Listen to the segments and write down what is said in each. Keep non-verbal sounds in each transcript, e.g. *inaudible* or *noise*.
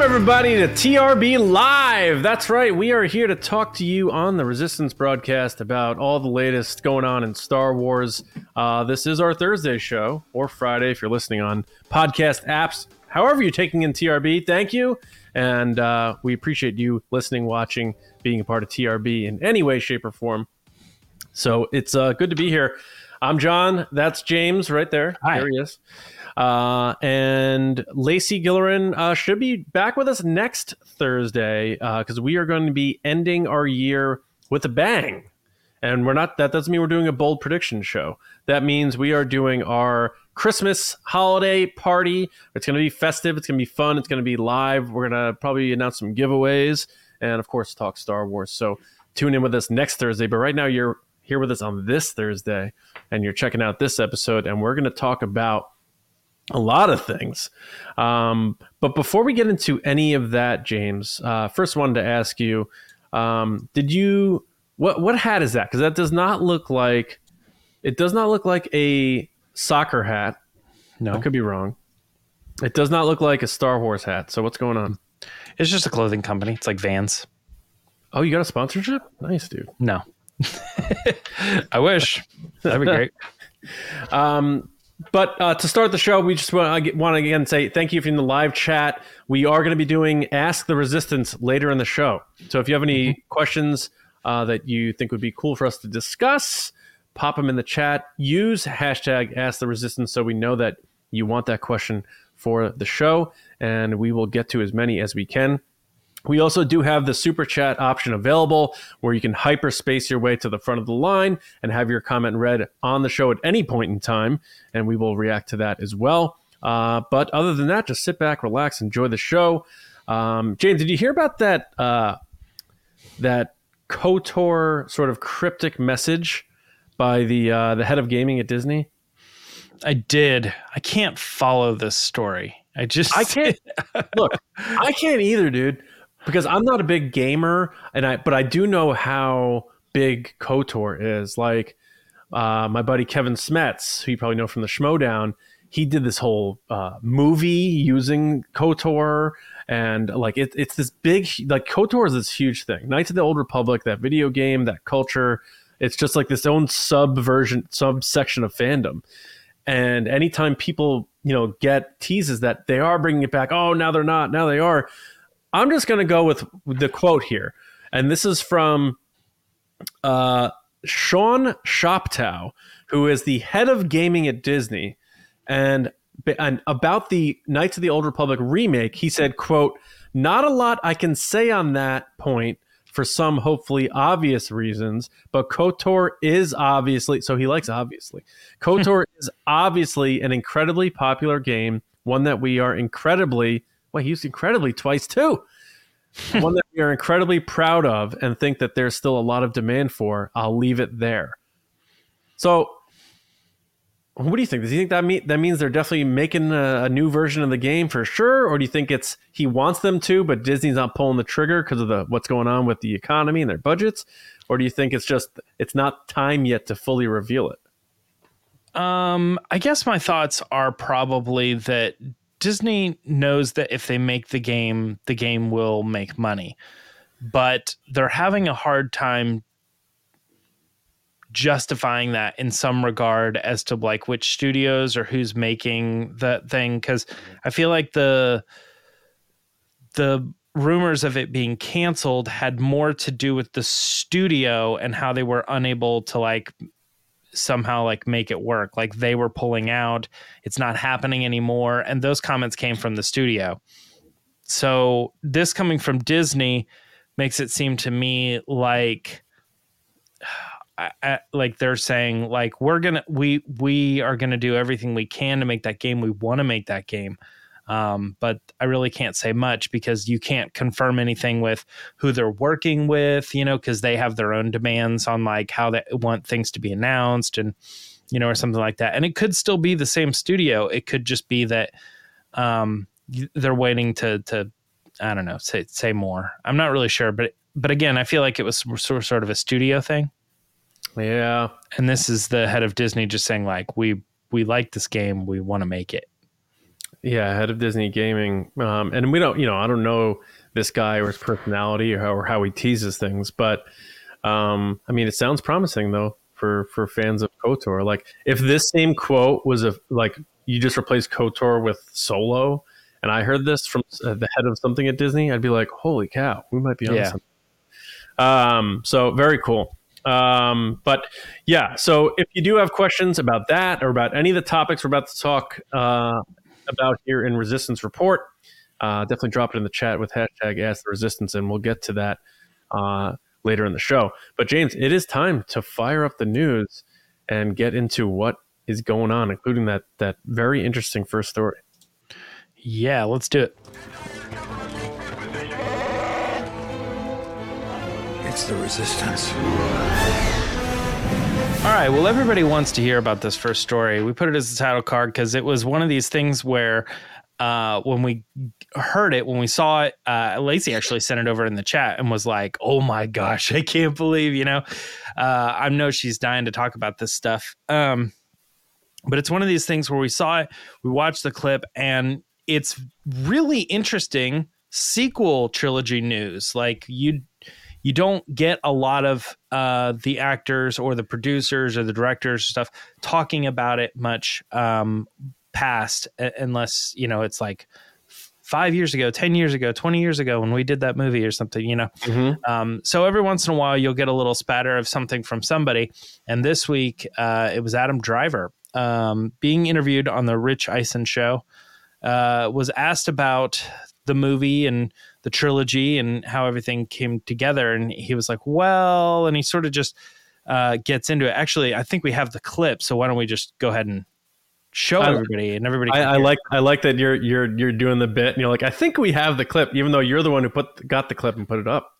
Welcome, everybody, to TRB Live. That's right. We are here to talk to you on the Resistance broadcast about all the latest going on in Star Wars. Uh, this is our Thursday show, or Friday if you're listening on podcast apps. However, you're taking in TRB, thank you. And uh, we appreciate you listening, watching, being a part of TRB in any way, shape, or form. So it's uh, good to be here. I'm John. That's James right there. Hi. There he is. Uh, and Lacey Gillerin uh, should be back with us next Thursday because we are going to be ending our year with a bang. And we're not, that doesn't mean we're doing a bold prediction show. That means we are doing our Christmas holiday party. It's going to be festive. It's going to be fun. It's going to be live. We're going to probably announce some giveaways and, of course, talk Star Wars. So tune in with us next Thursday. But right now, you're here with us on this Thursday and you're checking out this episode. And we're going to talk about a lot of things. Um, but before we get into any of that, James, uh, first wanted to ask you: um, Did you what what hat is that? Because that does not look like it does not look like a soccer hat. No, I could be wrong. It does not look like a Star Wars hat. So what's going on? it's just a clothing company. It's like Vans. Oh, you got a sponsorship? Nice, dude. No, *laughs* I wish that'd be great. *laughs* Um, but uh, to start the show, we just want to, want to again say thank you for in the live chat. We are going to be doing Ask the Resistance later in the show. So if you have any questions uh, that you think would be cool for us to discuss, pop them in the chat. Use hashtag Ask the Resistance so we know that you want that question for the show, and we will get to as many as we can. We also do have the super chat option available where you can hyperspace your way to the front of the line and have your comment read on the show at any point in time, and we will react to that as well. Uh, but other than that, just sit back, relax, enjoy the show. Um, James, did you hear about that uh, that Kotor sort of cryptic message by the uh, the head of gaming at Disney? I did. I can't follow this story. I just I can't *laughs* look. I can't either, dude, because I'm not a big gamer, and I but I do know how big Kotor is. Like uh, my buddy Kevin Smets, who you probably know from the Schmoedown, he did this whole uh, movie using Kotor, and like it, it's this big like Kotor is this huge thing. Knights of the Old Republic, that video game, that culture. It's just like this own subversion, subsection of fandom. And anytime people, you know, get teases that they are bringing it back, oh, now they're not, now they are. I'm just going to go with the quote here. And this is from uh, Sean Shoptaw, who is the head of gaming at Disney. And, and about the Knights of the Old Republic remake, he said, quote, not a lot I can say on that point for some hopefully obvious reasons, but KOTOR is obviously so he likes obviously. *laughs* KOTOR is obviously an incredibly popular game, one that we are incredibly well, he incredibly twice too. one that we are incredibly proud of and think that there's still a lot of demand for. I'll leave it there. So what do you think? Does he think that mean that means they're definitely making a, a, new version of the game for sure, or do you think it's he wants them to, but Disney's not pulling the trigger because of the what's going on with the economy and their budgets, or do you think it's just it's not time yet to fully reveal it? Um, I guess my thoughts are probably that Disney knows that if they make the game, the game will make money, but they're having a hard time justifying that in some regard as to like which studios or who's making the thing. Because i feel like the the rumors of it being canceled had more to do with the studio and how they were unable to like somehow like make it work. Like they were pulling out. It's not happening anymore. And those comments came from the studio. So this coming from disney makes it seem to me like *sighs* I, I, like they're saying like we're gonna we we are gonna do everything we can to make that game. We want to make that game um, but i really can't say much because you can't confirm anything with who they're working with you know because they have their own demands on like how they want things to be announced and you know or something like that. And it could still be the same studio. It could just be that um, they're waiting to to i don't know say say more. I'm not really sure but but again i feel like it was sort of a studio thing. Yeah. And this is the head of Disney just saying like we we like this game, we want to make it. Yeah, head of Disney Gaming. Um, and we don't, you know, I don't know this guy or his personality or how, or how he teases things, but um, I mean, it sounds promising though for for fans of Kotor. Like, if this same quote was a like you just replaced Kotor with Solo, and I heard this from uh, the head of something at Disney, I'd be like, holy cow, we might be on Yeah. something. Um, so very cool. Um, but yeah, so if you do have questions about that or about any of the topics we're about to talk uh, about here in Resistance Report, uh, definitely drop it in the chat with hashtag Ask the Resistance, and we'll get to that uh, later in the show. But James, it is time to fire up the news and get into what is going on, including that that very interesting first story. Yeah, let's do it. It's the resistance. All right. Well, everybody wants to hear about this first story. We put it as the title card because it was one of these things where uh, when we heard it, when we saw it, uh, Lacey actually sent it over in the chat and was like, "Oh my gosh, I can't believe!" You know, uh, I know she's dying to talk about this stuff. Um, but it's one of these things where we saw it, we watched the clip, and it's really interesting sequel trilogy news. Like you you don't get a lot of uh, the actors or the producers or the directors stuff talking about it much um, past uh, unless you know it's like five years ago 10 years ago 20 years ago when we did that movie or something you know? Um, so every once in a while you'll get a little spatter of something from somebody. And this week uh, it was adam driver um, being interviewed on the rich eisen show uh, was asked about the movie and the trilogy and how everything came together. And he was like, well, and he sort of just uh, gets into it. Actually, I think we have the clip. So why don't we just go ahead and show I- everybody and everybody? I, I like I like that you're you're you're doing the bit and you're like I think we have the clip even though you're the one who put got the clip and put it up.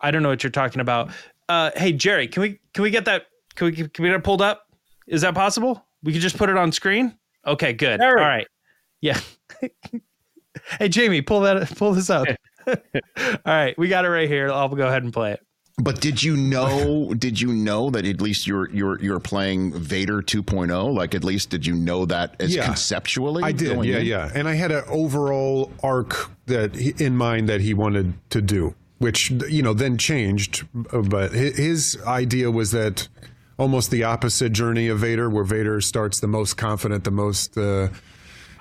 I don't know what you're talking about. Uh, hey, Jerry, can we can we get that? Can we can we get it pulled up? Is that possible? We could just put it on screen. Okay, good. Jerry. All right. Yeah. *laughs* *laughs* hey, Jamie, pull that pull this up. *laughs* *laughs* All right, we got it right here. I'll go ahead and play it. But did you know? did you know that at least you're you're you're playing Vader 2.0? Like at least did you know that as Yeah. conceptually? I did, yeah, in? yeah. And I had an overall arc that he, in mind that he wanted to do, which you know then changed. uh, But his idea was that almost the opposite journey of Vader, where Vader starts the most confident, the most uh,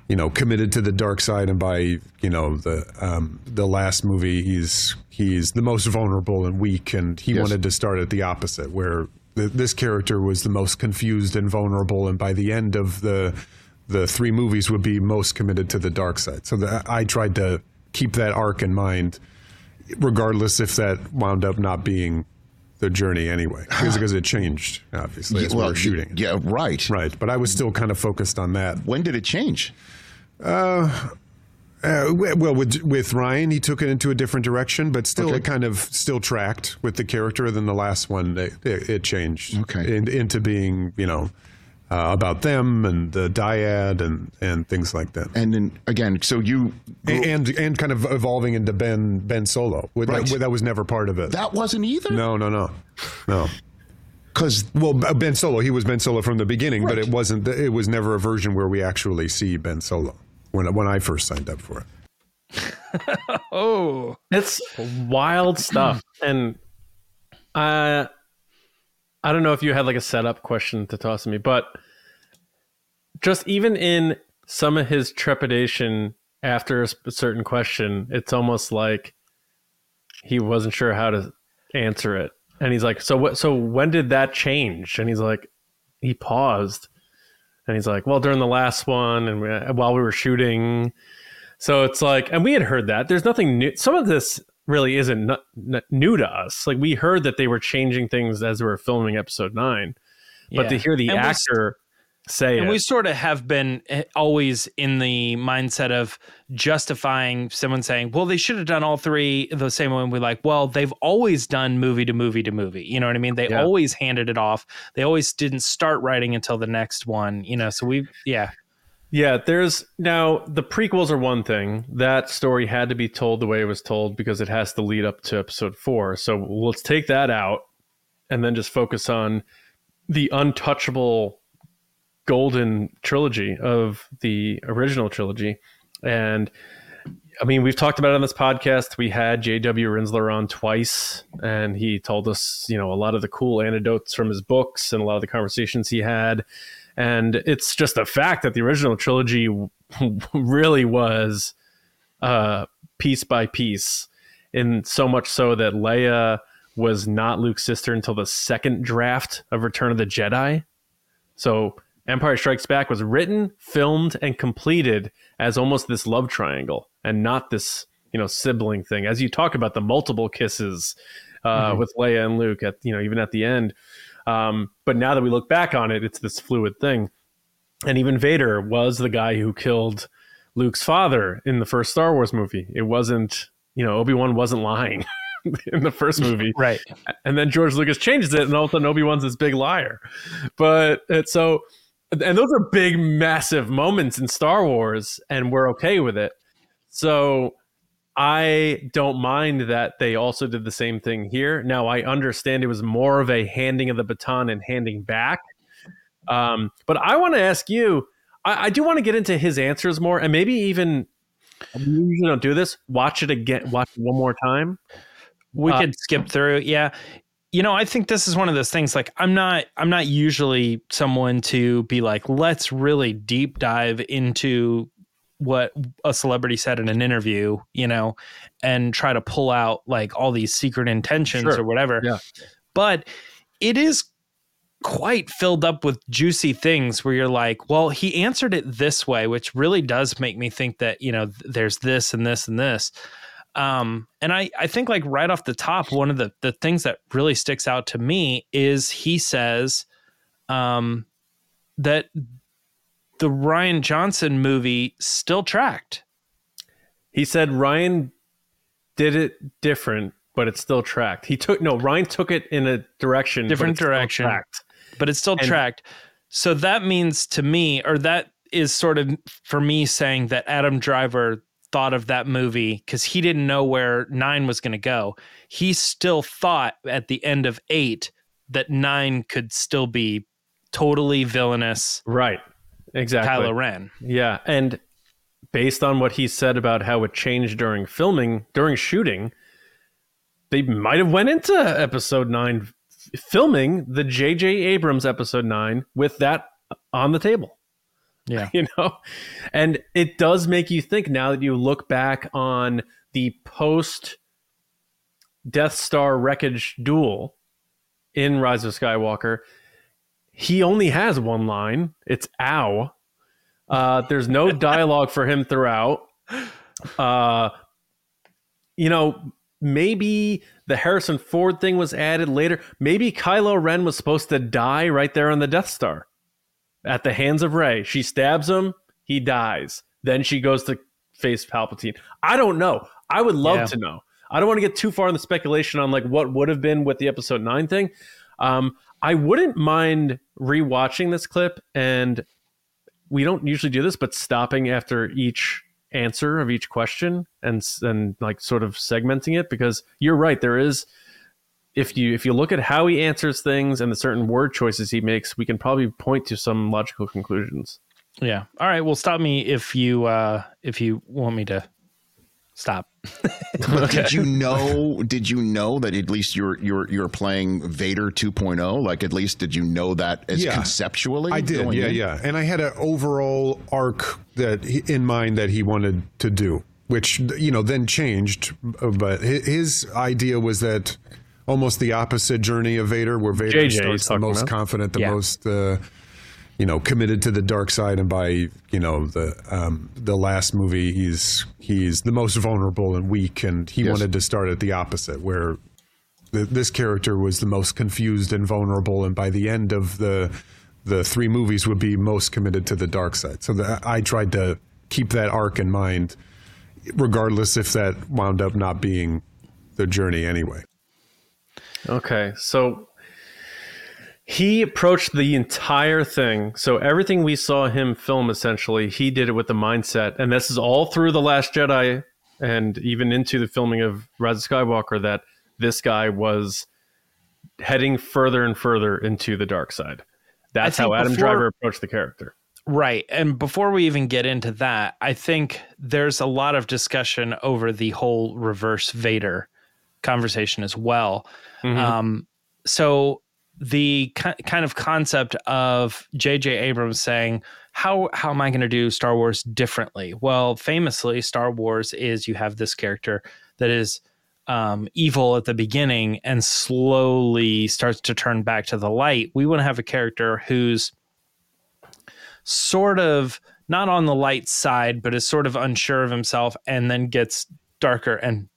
you know committed to the dark side, and by you know the um, the last movie, he's he's the most vulnerable and weak, and he Yes. wanted to start at the opposite, where th- this character was the most confused and vulnerable, and by the end of the the three movies would be most committed to the dark side. So the, I tried to keep that arc in mind, regardless if that wound up not being the journey anyway, because, because it changed obviously as we well, were shooting. Yeah, right. Right, but I was still kind of focused on that. When did it change? Uh, w- well, with with Rian, he took it into a different direction, but still, Okay. it kind of still tracked with the character. Than the last one, it, it, changed Okay. in, into being, you know, uh, about them and the dyad and and things like that. And then again, so you and and, and kind of evolving into Ben Ben Solo. Right. That, that was never part of it. that wasn't either. no, no, no, no. because Well, Ben Solo, he was Ben Solo from the beginning, but it wasn't. It was never a version where we actually see Ben Solo when when I first signed up for it. *laughs* Oh, It's wild stuff. and uh I don't know if you had like a setup question to toss to me, but just even in some of his trepidation after a certain question, it's almost like he wasn't sure how to answer it. And he's like, "So what so when did that change?" And he's like he paused. And he's like, "Well, during the last one and we, while we were shooting." So it's like, and we had heard that. There's nothing new. Some of this really isn't n- n- new to us. Like we heard that they were changing things as we were filming episode nine, but Yeah. to hear the And actor say and it, we sort of have been eh, always in the mindset of justifying someone saying, "Well, they should have done all three the same way." We're like, "Well, they've always done movie to movie to movie." You know what I mean? They Yeah. always handed it off. They always didn't start writing until the next one. You know, so we, yeah, yeah. There's now the prequels are one thing. That story had to be told the way it was told because it has to lead up to episode four. So let's take that out and then just focus on the untouchable golden trilogy of the original trilogy. And I mean, we've talked about it on this podcast. We had J.W. Rinzler on twice, and he told us, you know, a lot of the cool anecdotes from his books and a lot of the conversations he had. And it's just a fact that the original trilogy *laughs* really was uh, piece by piece, and so much so that Leia was not Luke's sister until the second draft of Return of the Jedi. So Empire Strikes Back was written, filmed, and completed as almost this love triangle and not this, you know, sibling thing. As you talk about the multiple kisses uh, mm-hmm. with Leia and Luke at, you know, even at the end. Um, but now that we look back on it, it's this fluid thing. And even Vader was the guy who killed Luke's father in the first Star Wars movie. It wasn't, you know, Obi Wan wasn't lying. *laughs* in the first *laughs* movie. right. And then George Lucas changes it, and all of a sudden Obi Wan's this big liar. But it's so, and those are big, massive moments in Star Wars, and we're okay with it. So I don't mind that they also did the same thing here. Now I understand it was more of a handing of the baton and handing back. Um, but I want to ask you. I, I do want to get into his answers more, and maybe even we usually don't do this. Watch it again. Watch it one more time we uh, could skip through. Yeah. You know, I think this is one of those things like I'm not I'm not usually someone to be like let's really deep dive into what a celebrity said in an interview, you know, and try to pull out like all these secret intentions sure. or whatever. Yeah. But it is quite filled up with juicy things where you're like, well, he answered it this way, which really does make me think that, you know, there's this and this and this. Um, and I, I think like right off the top, one of the, the things that really sticks out to me is he says um, that the Rian Johnson movie still tracked. He said Rian did it different, but it still tracked. He took no Rian took it in a direction, different direction, but it's still and, tracked. So that means to me, or that is sort of for me saying that Adam Driver thought of that movie because he didn't know where nine was going to go. He still thought at the end of eight that nine could still be totally villainous. Right. Exactly. Kylo Ren. Yeah. And based on what he said about how it changed during filming, during shooting, they might have went into episode nine filming the J.J. Abrams episode nine with that on the table. Yeah. *laughs* You know? And it does make you think now that you look back on the post Death Star wreckage duel in Rise of Skywalker. He only has one line. It's ow. Uh, there's no *laughs* dialogue for him throughout. Uh, you know, maybe the Harrison Ford thing was added later. Maybe Kylo Ren was supposed to die right there on the Death Star at the hands of Rey. She stabs him, he dies. Then she goes to face Palpatine. I don't know. I would love yeah. to know. I don't want to get too far in the speculation on like what would have been with the episode nine thing. Um, I wouldn't mind rewatching this clip, and we don't usually do this, but stopping after each answer of each question and and like sort of segmenting it because you're right. There is if you if you look at how he answers things and the certain word choices he makes, we can probably point to some logical conclusions. Yeah. All right. Well, stop me if you uh if you want me to stop. *laughs* okay. Did you know? Did you know that at least you're you're you're playing Vader 2.0? Like at least did you know that as yeah, conceptually? I did. Yeah, in? yeah. And I had an overall arc that in mind that he wanted to do, which you know then changed. But his idea was that almost the opposite journey of Vader, where Vader JJ starts the most about. confident, the yeah. most uh, you know committed to the dark side, and by you know the um, the last movie, he's he's the most vulnerable and weak, and he yes. wanted to start at the opposite, where the, this character was the most confused and vulnerable, and by the end of the the three movies would be most committed to the dark side. So the, I tried to keep that arc in mind, regardless if that wound up not being the journey anyway. Okay, so he approached the entire thing. So everything we saw him film, essentially, he did it with the mindset, and this is all through the Last Jedi, and even into the filming of Rise of Skywalker, that this guy was heading further and further into the dark side. That's how Adam before, Driver approached the character. Right. And before we even get into that, I think there's a lot of discussion over the whole reverse Vader conversation as well. Mm-hmm. Um, so the kind of concept of J.J. Abrams saying, "How how am I going to do Star Wars differently?" Well, famously, Star Wars is you have this character that is um, evil at the beginning and slowly starts to turn back to the light. We want to have a character who's sort of not on the light side, but is sort of unsure of himself and then gets darker and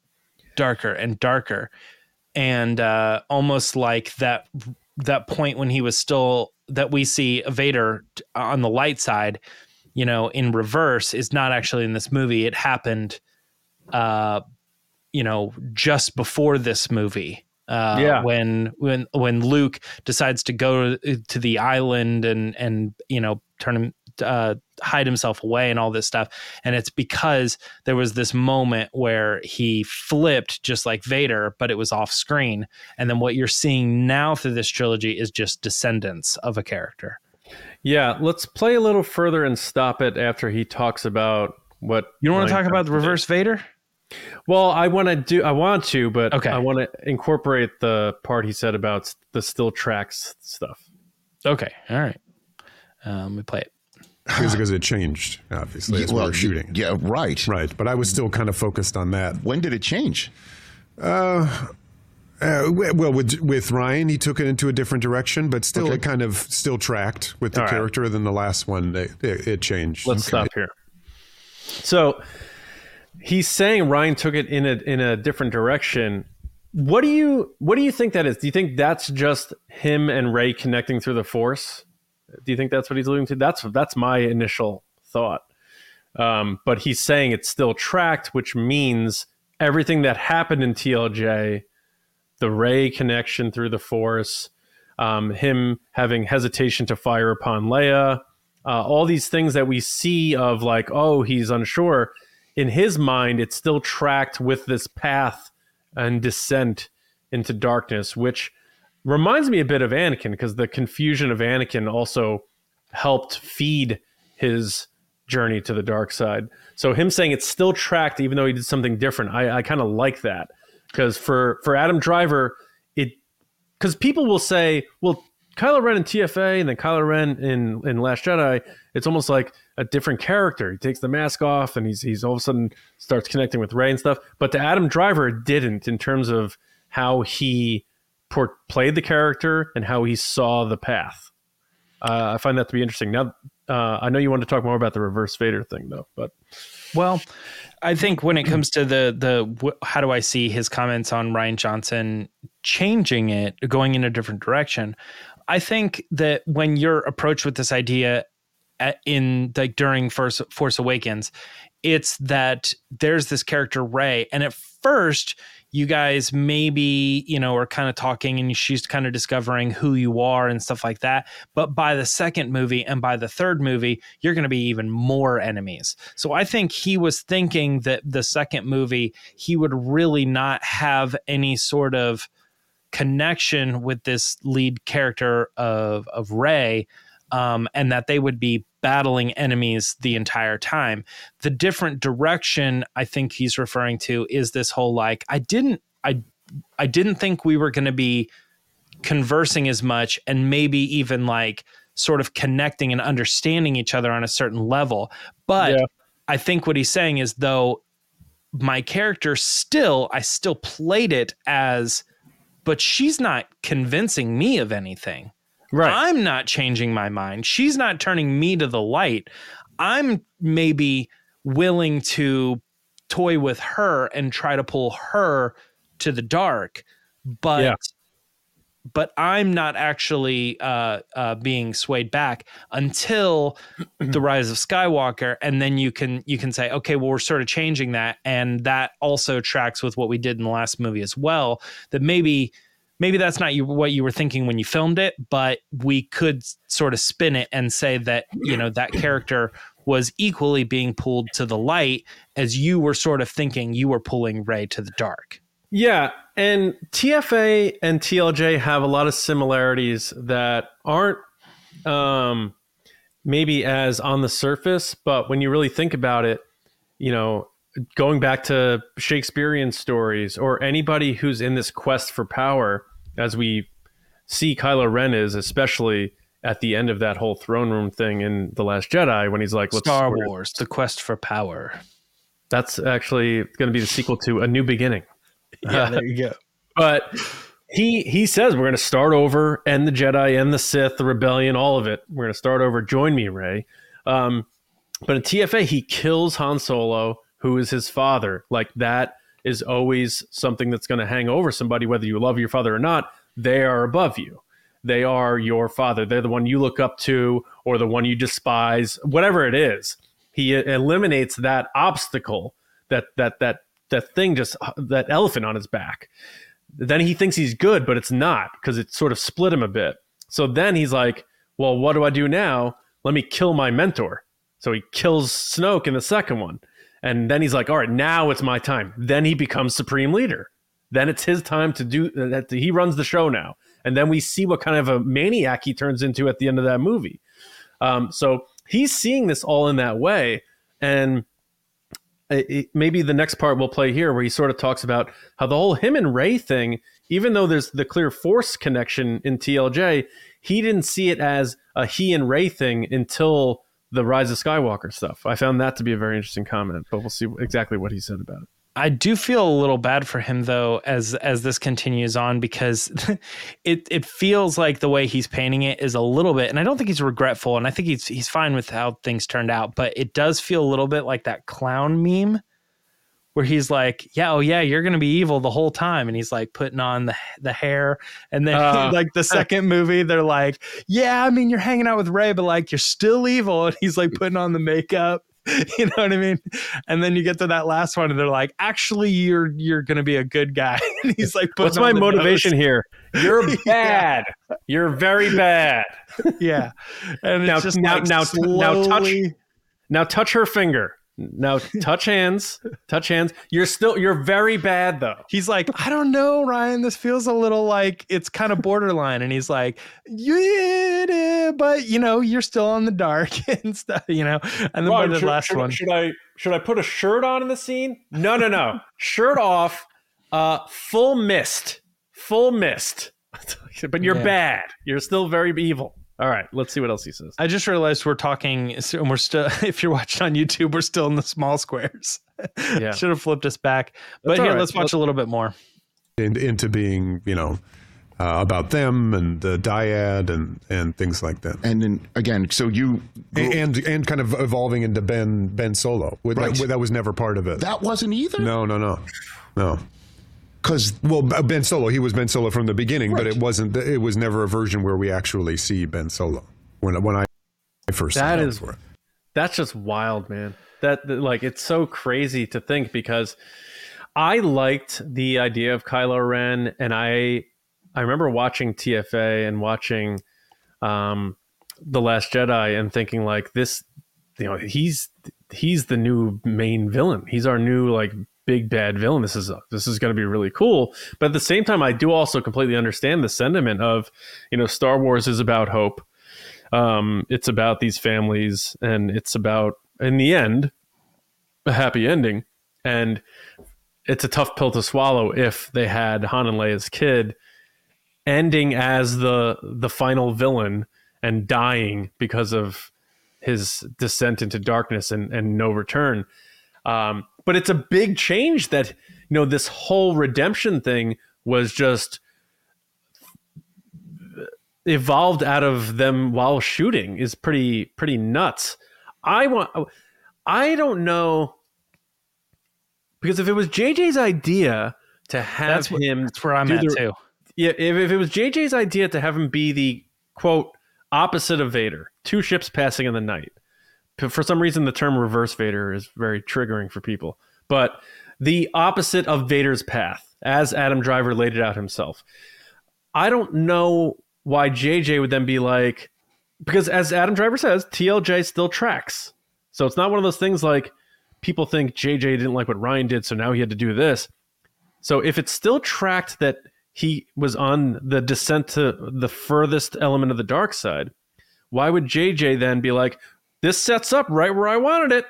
darker and darker. And uh, almost like that that point when he was still that we see Vader on the light side, you know, in reverse is not actually in this movie. It happened uh you know, just before this movie. Uh, yeah. when when when Luke decides to go to the island and and you know turn him uh, hide himself away and all this stuff. And it's because there was this moment where he flipped just like Vader, but it was off screen. And then what you're seeing now through this trilogy is just descendants of a character. Yeah, let's play a little further and stop it after he talks about what you don't want to talk about the reverse Vader. Well, I want to do. I want to, but okay. I want to incorporate the part he said about the still tracks stuff. Okay, all right. Um, we play it because, because it changed, obviously, as well, we were shooting. Yeah, right. Right. But I was still kind of focused on that. When did it change? Uh, uh, well, with with Rian, he took it into a different direction, but still, okay. it kind of still tracked with the All character. Right. Than the last one, it, it, it changed. Let's okay. stop here. So he's saying Rian took it in a in a different direction. What do you what do you think that is? Do you think that's just him and Rey connecting through the Force? Do you think that's what he's alluding to? That's that's my initial thought. Um, but he's saying it's still tracked, which means everything that happened in TLJ, the Rey connection through the Force, um, him having hesitation to fire upon Leia, uh, all these things that we see of like, oh, he's unsure. In his mind, it's still tracked with this path and descent into darkness, which reminds me a bit of Anakin because the confusion of Anakin also helped feed his journey to the dark side. So him saying it's still tracked even though he did something different, I, I kind of like that because for for Adam Driver, it because people will say, well, Kylo Ren in TFA and then Kylo Ren in in Last Jedi, it's almost like a different character. He takes the mask off and he's he's all of a sudden starts connecting with Rey and stuff. But to Adam Driver, it didn't in terms of how he played the character and how he saw the path. Uh, I find that to be interesting. Now, uh, I know you want to talk more about the reverse Vader thing, though. But well, I think when it comes to the the how do I see his comments on Rian Johnson changing it, going in a different direction, I think that when you're approached with this idea at, in like during Force Force Awakens, it's that there's this character Rey, and at first you guys maybe you know are kind of talking and she's kind of discovering who you are and stuff like that. But by the second movie and by the third movie you're going to be even more enemies. So i think he was thinking that the second movie he would really not have any sort of connection with this lead character of of Rey um, and that they would be battling enemies the entire time. The different direction I think he's referring to is this whole like I didn't I I didn't think we were going to be conversing as much and maybe even like sort of connecting and understanding each other on a certain level. But yeah. I think what he's saying is though my character still I still played it as but she's not convincing me of anything. Right. I'm not changing my mind. She's not turning me to the light. I'm maybe willing to toy with her and try to pull her to the dark, but yeah. but I'm not actually uh, uh, being swayed back until *clears throat* the rise of Skywalker, and then you can you can say, okay, well, we're sort of changing that, and that also tracks with what we did in the last movie as well. That maybe maybe that's not you, what you were thinking when you filmed it, but we could sort of spin it and say that, you know, that character was equally being pulled to the light as you were sort of thinking you were pulling Rey to the dark. Yeah. And TFA and TLJ have a lot of similarities that aren't um, maybe as on the surface, but when you really think about it, you know, going back to Shakespearean stories or anybody who's in this quest for power, as we see Kylo Ren is, especially at the end of that whole throne room thing in The Last Jedi when he's like, Let's Star Wars, the quest for power. That's actually going to be the sequel to A New Beginning. Yeah, there you go. *laughs* but he he says we're going to start over, and the Jedi, and the Sith, the Rebellion, all of it. We're going to start over. Join me, Rey. Um, but in TFA, he kills Han Solo, who is his father. Like that is always something that's going to hang over somebody, whether you love your father or not. They are above you. They are your father. They're the one you look up to, or the one you despise, whatever it is. He eliminates that obstacle, that that that that thing, just that elephant on his back then he thinks he's good, but it's not because it sort of split him a bit. So then he's like, well, what do I do now? Let me kill my mentor. So he kills Snoke in the second one. And then he's like, all right, now it's my time. Then he becomes supreme leader. Then it's his time to do that. He runs the show now. And then we see what kind of a maniac he turns into at the end of that movie. Um, so he's seeing this all in that way. And it, maybe the next part we'll play here where he sort of talks about how the whole him and Rey thing, even though there's the clear force connection in TLJ, he didn't see it as a he and Rey thing until the Rise of Skywalker stuff. I found that to be a very interesting comment, but we'll see exactly what he said about it. I do feel a little bad for him though as as this continues on because *laughs* it it feels like the way he's painting it is a little bit and I don't think he's regretful and I think he's he's fine with how things turned out but it does feel a little bit like that clown meme where he's like yeah oh yeah you're to be evil the whole time and he's like putting on the the hair and then *laughs* uh, like the second movie they're like yeah I mean you're hanging out with Rey but like you're still evil and he's like putting on the makeup *laughs* you know what I mean? And then you get to that last one, and they're like, "Actually, you're you're gonna be a good guy." *laughs* and he's like, "What's my motivation nose. here? You're bad. yeah. You're very bad." yeah. And now, now, like now, slowly... now touch, now touch her finger. Now touch hands, touch hands. You're still you're very bad though. He's like, I don't know, Rian. This feels a little like it's kind of borderline. And he's like, yeah, but you know, you're still on the dark *laughs* and stuff, you know. And then well, the should, last should, one. Should I should I put a shirt on in the scene? No, no, no. shirt off, uh, full mist. Full mist. *laughs* but you're yeah. bad. You're still very evil. All right, let's see what else he says. I just realized we're talking, and we're still. *laughs* If you're watching on YouTube, we're still in the small squares. *laughs* Yeah, should have flipped us back. But here, right. let's watch let's, a little bit more. into being, you know, uh, about them and the dyad and and things like that. And then again, so you and and, and kind of evolving into Ben Ben Solo. Right. That, that was never part of it. That wasn't either. No, no, no, no because well ben solo he was ben solo from the beginning right. but it wasn't it was never a version where we actually see ben solo. When when i first that is that's just wild man. That like it's so crazy to think because i liked the idea of kylo ren and i i remember watching tfa and watching um the last jedi and thinking like this you know he's he's the new main villain. He's our new like big bad villain. This is this is going to be really cool. But at the same time, I do also completely understand the sentiment of, you know, Star Wars is about hope. Um, it's about these families, and it's about in the end a happy ending. And it's a tough pill to swallow if they had Han and Leia's kid ending as the the final villain and dying because of his descent into darkness and, and no return. Um, but it's a big change that you know this whole redemption thing was just evolved out of them while shooting is pretty pretty nuts. I want I don't know because if it was JJ's idea to have that's him that's where I'm at the, too. Yeah, if, if it was JJ's idea to have him be the quote opposite of Vader, two ships passing in the night for some reason the term reverse Vader is very triggering for people. But the opposite of Vader's path, as Adam Driver laid it out himself. I don't know why JJ would then be like, because as Adam Driver says, TLJ still tracks. So it's not one of those things like people think JJ didn't like what Rian did, so now he had to do this. So if it's still tracked that he was on the descent to the furthest element of the dark side, why would JJ then be like, this sets up right where I wanted it,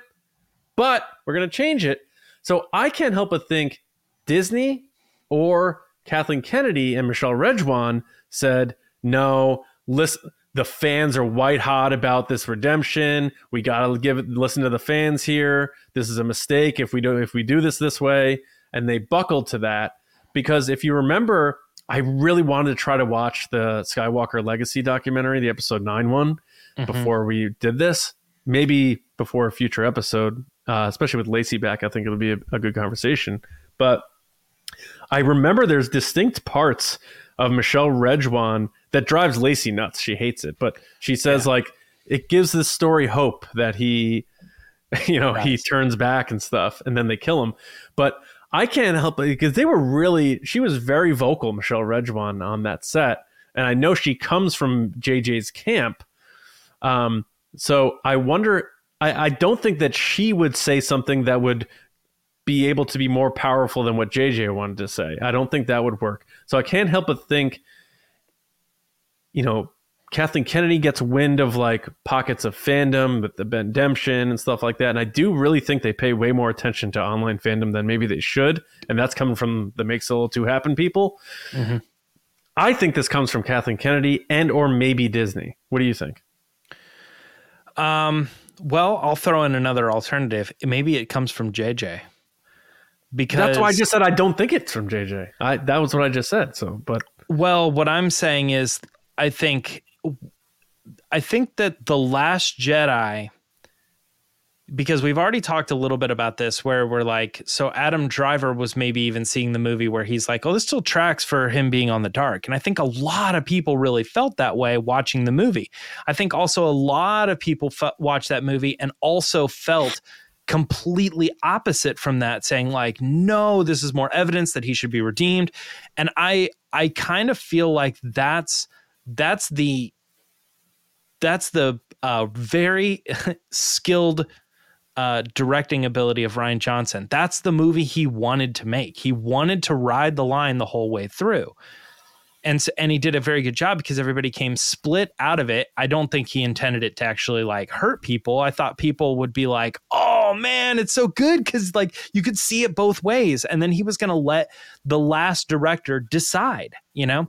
but we're going to change it? So I can't help but think Disney or Kathleen Kennedy and Michelle Rejwan said, no, listen, the fans are white hot about this redemption. We got to give it, listen to the fans here. This is a mistake if we do if we do this this way. And they buckled to that because if you remember, I really wanted to try to watch the Skywalker Legacy documentary, the episode nine one, mm-hmm. before we did this. Maybe before a future episode, uh, especially with Lacey back, I think it'll be a, a good conversation. But I remember there's distinct parts of Michelle Rejwan that drives Lacey nuts. She hates it, but she says yeah. like it gives this story hope that he, *laughs* you know, right. he turns back and stuff, and then they kill him. But I can't help it because they were really. She was very vocal, Michelle Rejwan, on that set, and I know she comes from JJ's camp. Um, so I wonder. I, I don't think that she would say something that would be able to be more powerful than what JJ wanted to say. I don't think that would work. So I can't help but think you know, Kathleen Kennedy gets wind of like pockets of fandom with the Bendemption and stuff like that. And I do really think they pay way more attention to online fandom than maybe they should. And that's coming from the Makes a Little Too Happen people. Mm-hmm. I think this comes from Kathleen Kennedy and or maybe Disney. What do you think? Um, well, I'll throw in another alternative. Maybe it comes from JJ. Because that's why I just said I don't think it's from JJ. I that was what I just said. So, but well, what I'm saying is I think I think that the Last Jedi because we've already talked a little bit about this where we're like so adam driver was maybe even seeing the movie where he's like oh this still tracks for him being on the dark. And i think a lot of people really felt that way watching the movie. I think also a lot of people f- watched that movie and also felt completely opposite from that saying like no this is more evidence that he should be redeemed. And i i kind of feel like that's that's the that's the uh, very *laughs* skilled uh, directing ability of Rian Johnson. That's the movie he wanted to make. He wanted to ride the line the whole way through. And so, and he did a very good job because everybody came split out of it. I don't think he intended it to actually like hurt people. I thought people would be like, "Oh man, it's so good" cuz like you could see it both ways. And then he was going to let the last director decide, you know?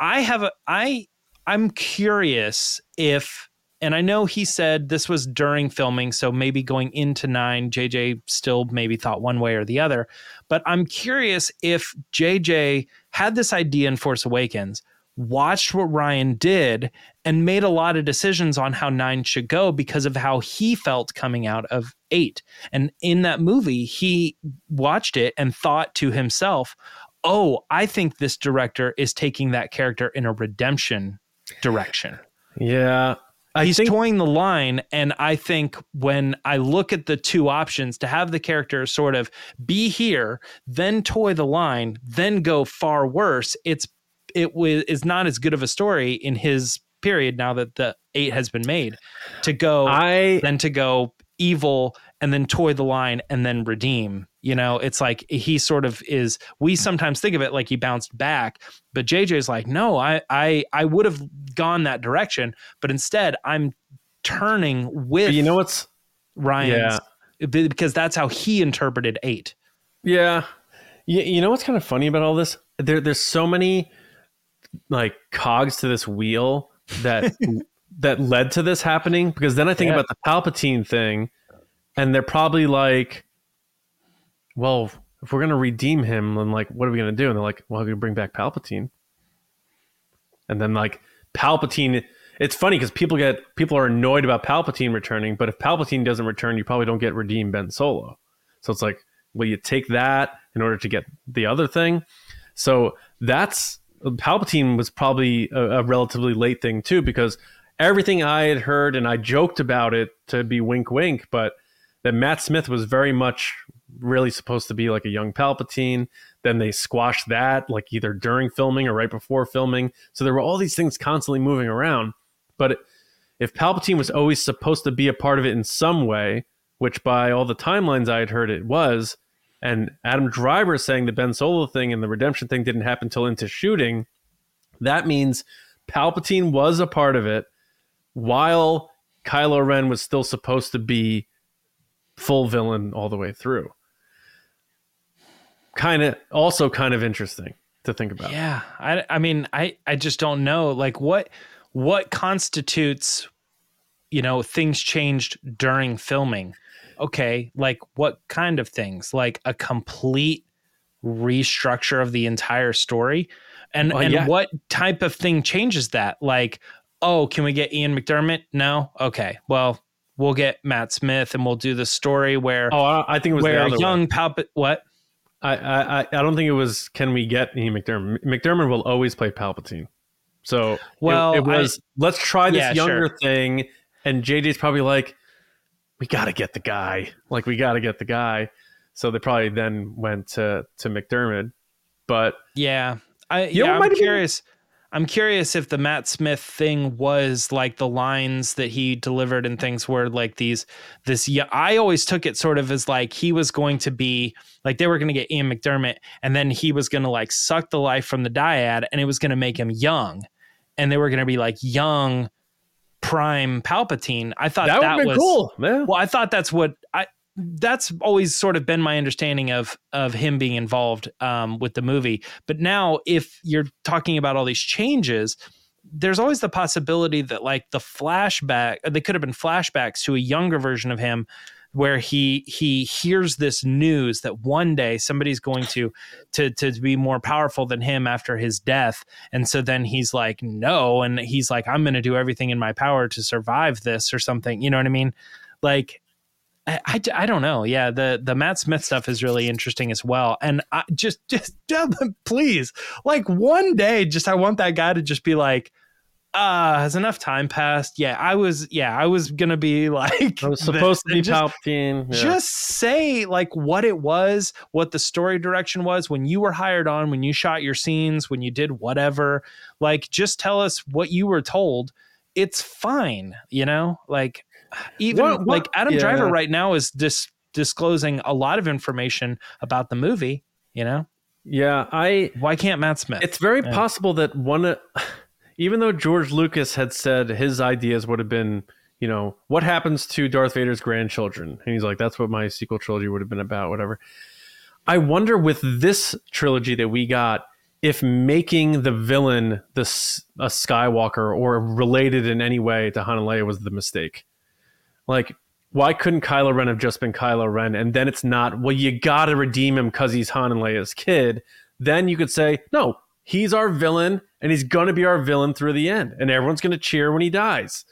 I have a I I'm curious if and I know he said this was during filming, so maybe going into nine, JJ still maybe thought one way or the other. But I'm curious if JJ had this idea in Force Awakens, watched what Rian did, and made a lot of decisions on how nine should go because of how he felt coming out of eight. And in that movie, he watched it and thought to himself, oh, I think this director is taking that character in a redemption direction. Yeah. I He's think- toying the line. And I think when I look at the two options to have the character sort of be here, then toy the line, then go far worse, it's it was is not as good of a story in his period now that the eight has been made to go I then to go evil and then toy the line and then redeem you know, it's like he sort of is. We sometimes think of it like he bounced back, but JJ is like, no, I I I would have gone that direction, but instead I'm turning with. You know what's Rian's yeah. because that's how he interpreted eight. Yeah, you, you know what's kind of funny about all this? There there's so many like cogs to this wheel that *laughs* that led to this happening because then I think yeah. about the Palpatine thing, and they're probably like well, if we're gonna redeem him, then like, what are we gonna do? And they're like, well, we bring back Palpatine. And then like Palpatine, it's funny because people get people are annoyed about Palpatine returning, but if Palpatine doesn't return, you probably don't get redeemed Ben Solo. So it's like, well, you take that in order to get the other thing. So that's Palpatine was probably a, a relatively late thing too, because everything I had heard and I joked about it to be wink wink, but that Matt Smith was very much really supposed to be like a young Palpatine. Then they squashed that like either during filming or right before filming. So there were all these things constantly moving around. But if Palpatine was always supposed to be a part of it in some way, which by all the timelines I had heard it was, and Adam Driver saying the Ben Solo thing and the redemption thing didn't happen until into shooting, that means Palpatine was a part of it while Kylo Ren was still supposed to be full villain all the way through. Kind of also kind of interesting to think about. Yeah. I I mean, I I just don't know like what what constitutes you know, things changed during filming. Okay, like what kind of things? Like a complete restructure of the entire story? And and yeah. what type of thing changes that? Like, oh, can we get Ian McDiarmid No. Okay. Well, we'll get Matt Smith and we'll do the story where Oh, I think it was where young Palpatine what? I, I I don't think it was can we get Ian McDiarmid? McDermott will always play Palpatine. So well, it, it was I, let's try this yeah, younger sure. thing and JJ's probably like, we got to get the guy. Like, we got to get the guy. So they probably then went to to McDiarmid But yeah, I you yeah, I'm curious. Been... I'm curious if the Matt Smith thing was like the lines that he delivered and things were like these this yeah I always took it sort of as like he was going to be like they were going to get Ian McDiarmid and then he was going to like suck the life from the dyad and it was going to make him young and they were going to be like young prime Palpatine. I thought that, that was cool. Man. Well, I thought that's what. That's always sort of been my understanding of of him being involved um, with the movie. But now, if you're talking about all these changes, there's always the possibility that like the flashback, they could have been flashbacks to a younger version of him where he he hears this news that one day somebody's going to to to be more powerful than him after his death. And so then he's like no. And he's like I'm going to do everything in my power to survive this or something. You know what I mean? Like I, I, I, don't know. Yeah, the the Matt Smith stuff is really interesting as well. And I just just *laughs* please, like one day, just I want that guy to just be like, uh has enough time passed yeah i was yeah i was gonna be *laughs* like i was supposed to be just, palpatine yeah. just say like what it was what the story direction was when you were hired on when you shot your scenes when you did whatever like just tell us what you were told it's fine you know like even what, what, like adam yeah. driver right now is dis- disclosing a lot of information about the movie you know yeah i why can't matt smith it's very yeah. possible that one uh, *sighs* even though George Lucas had said his ideas would have been, you know, what happens to Darth Vader's grandchildren, and he's like, that's what my sequel trilogy would have been about, whatever. I wonder with this trilogy that we got if making the villain this a Skywalker or related in any way to Han and Leia was the mistake. Like, why couldn't Kylo Ren have just been Kylo Ren? And then it's not, well, you gotta redeem him because he's Han and Leia's kid. Then you could say, no, he's our villain and he's going to be our villain through the end and everyone's going to cheer when he dies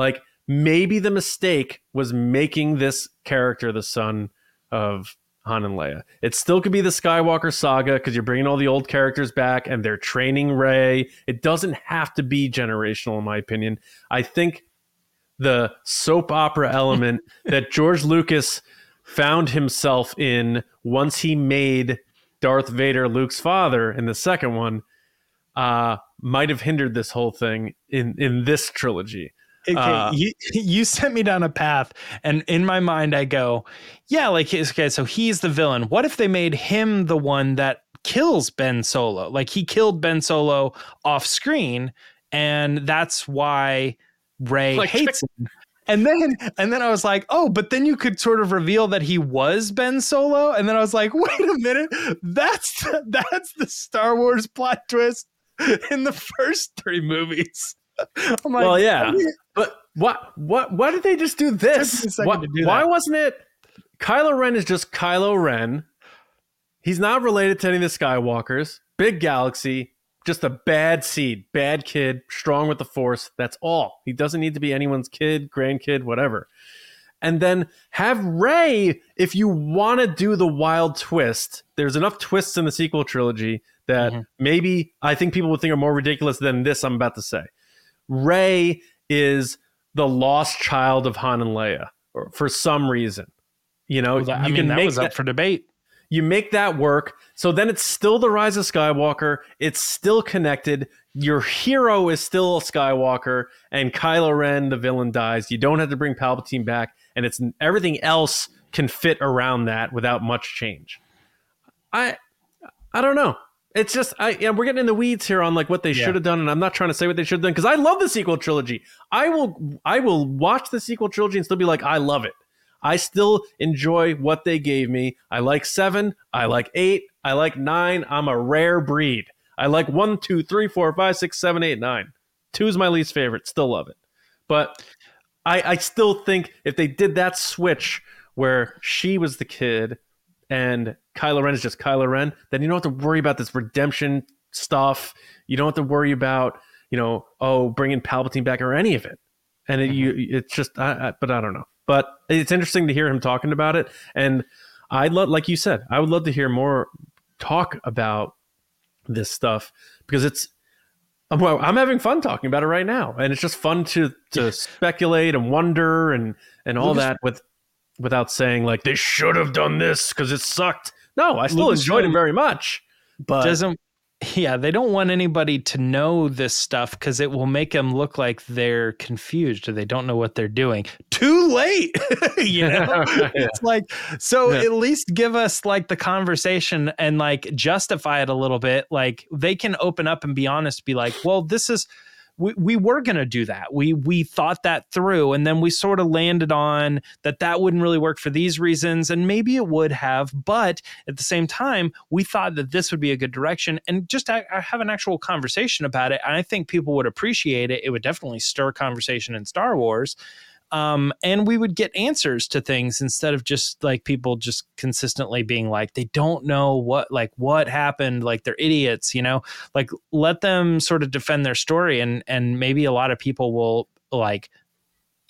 like maybe the mistake was making this character the son of Han and Leia. It still could be the Skywalker saga because you're bringing all the old characters back and they're training Rey. It doesn't have to be generational, in my opinion. I think the soap opera *laughs* element that George Lucas found himself in once he made Darth Vader Luke's father in the second one uh, might have hindered this whole thing in in this trilogy. Okay, uh, you, *laughs* you sent me down a path, and in my mind, I go, yeah, like okay, so he's the villain. What if they made him the one that kills Ben Solo? Like he killed Ben Solo off screen, and that's why Rey like, hates *laughs* him. And then and then I was like, oh, but then you could sort of reveal that he was Ben Solo. And then I was like, *laughs* wait a minute, that's the, that's the Star Wars plot twist in the first three movies. *laughs* I'm like, well, yeah, but what what why did they just do this? What, do why wasn't it? Kylo Ren is just Kylo Ren. He's not related to any of the Skywalkers. Big galaxy, just a bad seed, bad kid, strong with the Force. That's all. He doesn't need to be anyone's kid, grandkid, whatever. And then have Rey, if you want to do the wild twist, there's enough twists in the sequel trilogy that mm-hmm. maybe I think people would think are more ridiculous than this I'm about to say. Rey is the lost child of Han and Leia for some reason. You know, well, that, you I mean, that was that, up for debate. You make that work. So then it's still the rise of Skywalker. It's still connected. Your hero is still a Skywalker, and Kylo Ren, the villain, dies. You don't have to bring Palpatine back, and it's everything else can fit around that without much change. I I don't know. It's just I yeah, we're getting in the weeds here on like what they Yeah. should have done, and I'm not trying to say what they should have done because I love the sequel trilogy. I will I will watch the sequel trilogy and still be like, I love it. I still enjoy what they gave me. I like seven, I like eight, I like nine. I'm a rare breed. I like one, two, three, four, five, six, seven, eight, nine. Two is my least favorite. Still love it. But I, I still think if they did that switch where she was the kid and Kylo Ren is just Kylo Ren, then you don't have to worry about this redemption stuff. You don't have to worry about, you know, oh, bringing Palpatine back or any of it. And it, mm-hmm. you, it's just, I, I, but I don't know. But it's interesting to hear him talking about it. And I'd love, like you said, I would love to hear more talk about this stuff because it's, well, I'm having fun talking about it right now, and it's just fun to to *laughs* speculate and wonder and and all Lucas- that with without saying like they should have done this because it sucked. No, I still enjoyed it very much, but doesn't yeah they don't want anybody to know this stuff because it will make them look like they're confused or they don't know what they're doing too late *laughs* you know *laughs* Yeah. it's like so Yeah. at least give us like the conversation and like justify it a little bit like they can open up and be honest be like well this is we, we were going to do that. We we thought that through and then we sort of landed on that that wouldn't really work for these reasons and maybe it would have, but at the same time, we thought that this would be a good direction and just ha- have an actual conversation about it. And I think people would appreciate it. It would definitely stir conversation in Star Wars. Um, and we would get answers to things instead of just like people just consistently being like they don't know what like what happened like they're idiots you know like let them sort of defend their story and and maybe a lot of people will like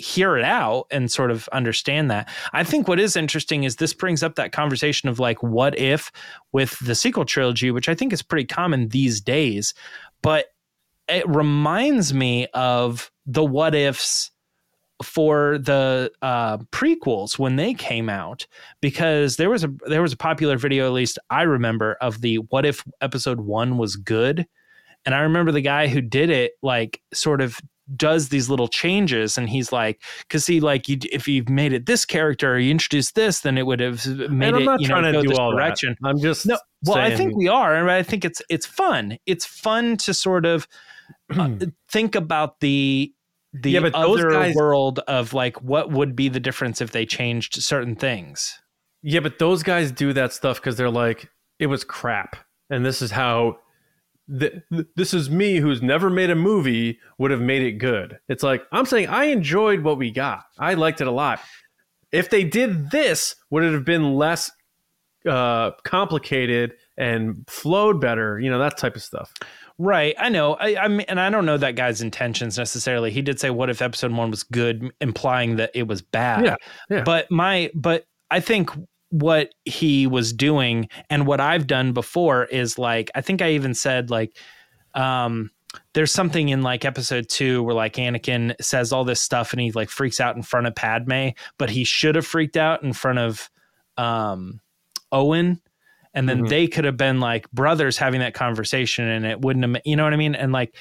hear it out and sort of understand that. I think what is interesting is this brings up that conversation of like what if with the sequel trilogy, which I think is pretty common these days, but it reminds me of the what ifs for the uh, prequels when they came out because there was a there was a popular video at least I remember of the what if episode 1 was good. And I remember the guy who did it like sort of does these little changes and he's like because he like you, if you've made it this character or you introduced this then it would have made and I'm it not you know, trying go to do this all direction that. I'm just no well i think we are and i think it's it's fun. It's fun to sort of uh, *clears throat* think about the the Yeah, but those other guys- world of like what would be the difference if they changed certain things Yeah, but those guys do that stuff because they're like, it was crap, and this is how. Th- this is me who's never made a movie would have made it good. It's like I'm saying I enjoyed what we got. I liked it a lot. If they did this, would it have been less uh, complicated and flowed better? You know that type of stuff. Right, I know. I, I mean, and I don't know that guy's intentions necessarily. He did say, "What if episode one was good," implying that it was bad. Yeah, yeah. But my, but I think what he was doing and what I've done before is like, I think I even said like, um, there's something in like episode two where like Anakin says all this stuff and he like freaks out in front of Padme, but he should have freaked out in front of um, Owen. And then Mhm. they could have been like brothers having that conversation and it wouldn't have, you know what I mean? And like,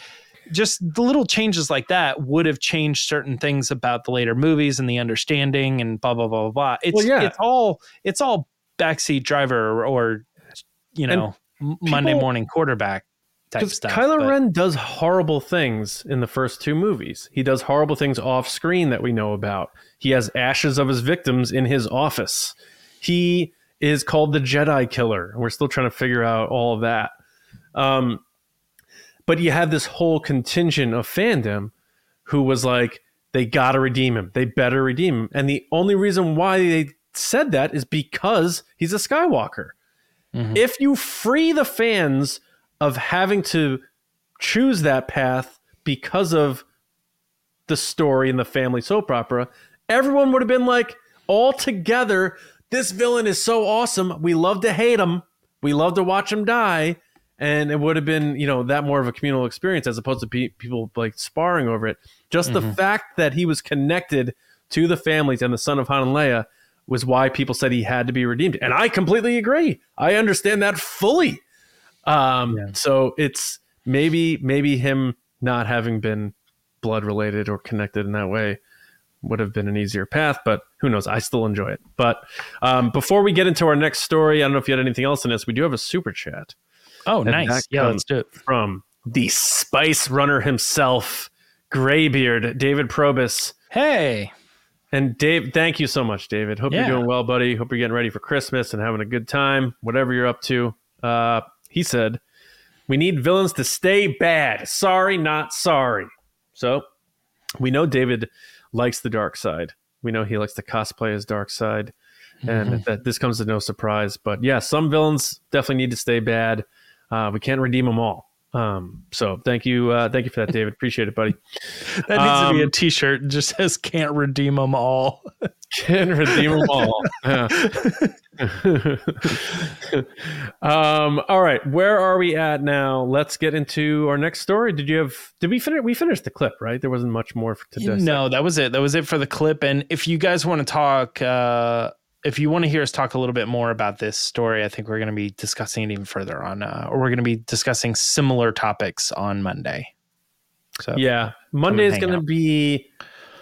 just the little changes like that would have changed certain things about the later movies and the understanding and blah blah blah blah blah. It's Well, yeah. it's all it's all backseat driver or, or you know M- Monday morning quarterback type stuff. Kylo but- Ren does horrible things in the first two movies. He does horrible things off screen that we know about. He has ashes of his victims in his office. He is called the Jedi Killer. We're still trying to figure out all of that. Um, but you have this whole contingent of fandom who was like, they got to redeem him. They better redeem him. And the only reason why they said that is because he's a Skywalker. Mhm. If you free the fans of having to choose that path because of the story and the family soap opera, everyone would have been like, all together, this villain is so awesome. We love to hate him. We love to watch him die. And it would have been, you know, that more of a communal experience as opposed to pe- people like sparring over it. Just the fact that he was connected to the families and the son of Han and Leia was why people said he had to be redeemed. And I completely agree. I understand that fully. Um, Yeah. So it's maybe maybe him not having been blood related or connected in that way would have been an easier path, but who knows? I still enjoy it. But um, before we get into our next story, I don't know if you had anything else in this. We do have a super chat. Oh, and nice. Yeah, let's do it. From the Spice Runner himself, Graybeard, David Probus. Hey. And Dave, thank you so much, David. Hope yeah. you're doing well, buddy. Hope you're getting ready for Christmas and having a good time, whatever you're up to. Uh, he said, We need villains to stay bad. Sorry, not sorry. So we know David likes the dark side. We know he likes to cosplay as dark side. And mm-hmm. that this comes to no surprise. But yeah, some villains definitely need to stay bad. Uh, we can't redeem them all. Um, so thank you, uh, thank you for that, David. Appreciate it, buddy. *laughs* that needs um, to be a um, T-shirt. It just says "Can't redeem them all." *laughs* Can't redeem them all. *laughs* um, all right, where are we at now? Let's get into our next story. Did you have? Did we finish? We finished the clip, right? There wasn't much more to dissect. No, that was it. That was it for the clip. And if you guys want to talk. Uh, if you want to hear us talk a little bit more about this story, I think we're going to be discussing it even further on, uh, or we're going to be discussing similar topics on Monday. So yeah, Monday is going to be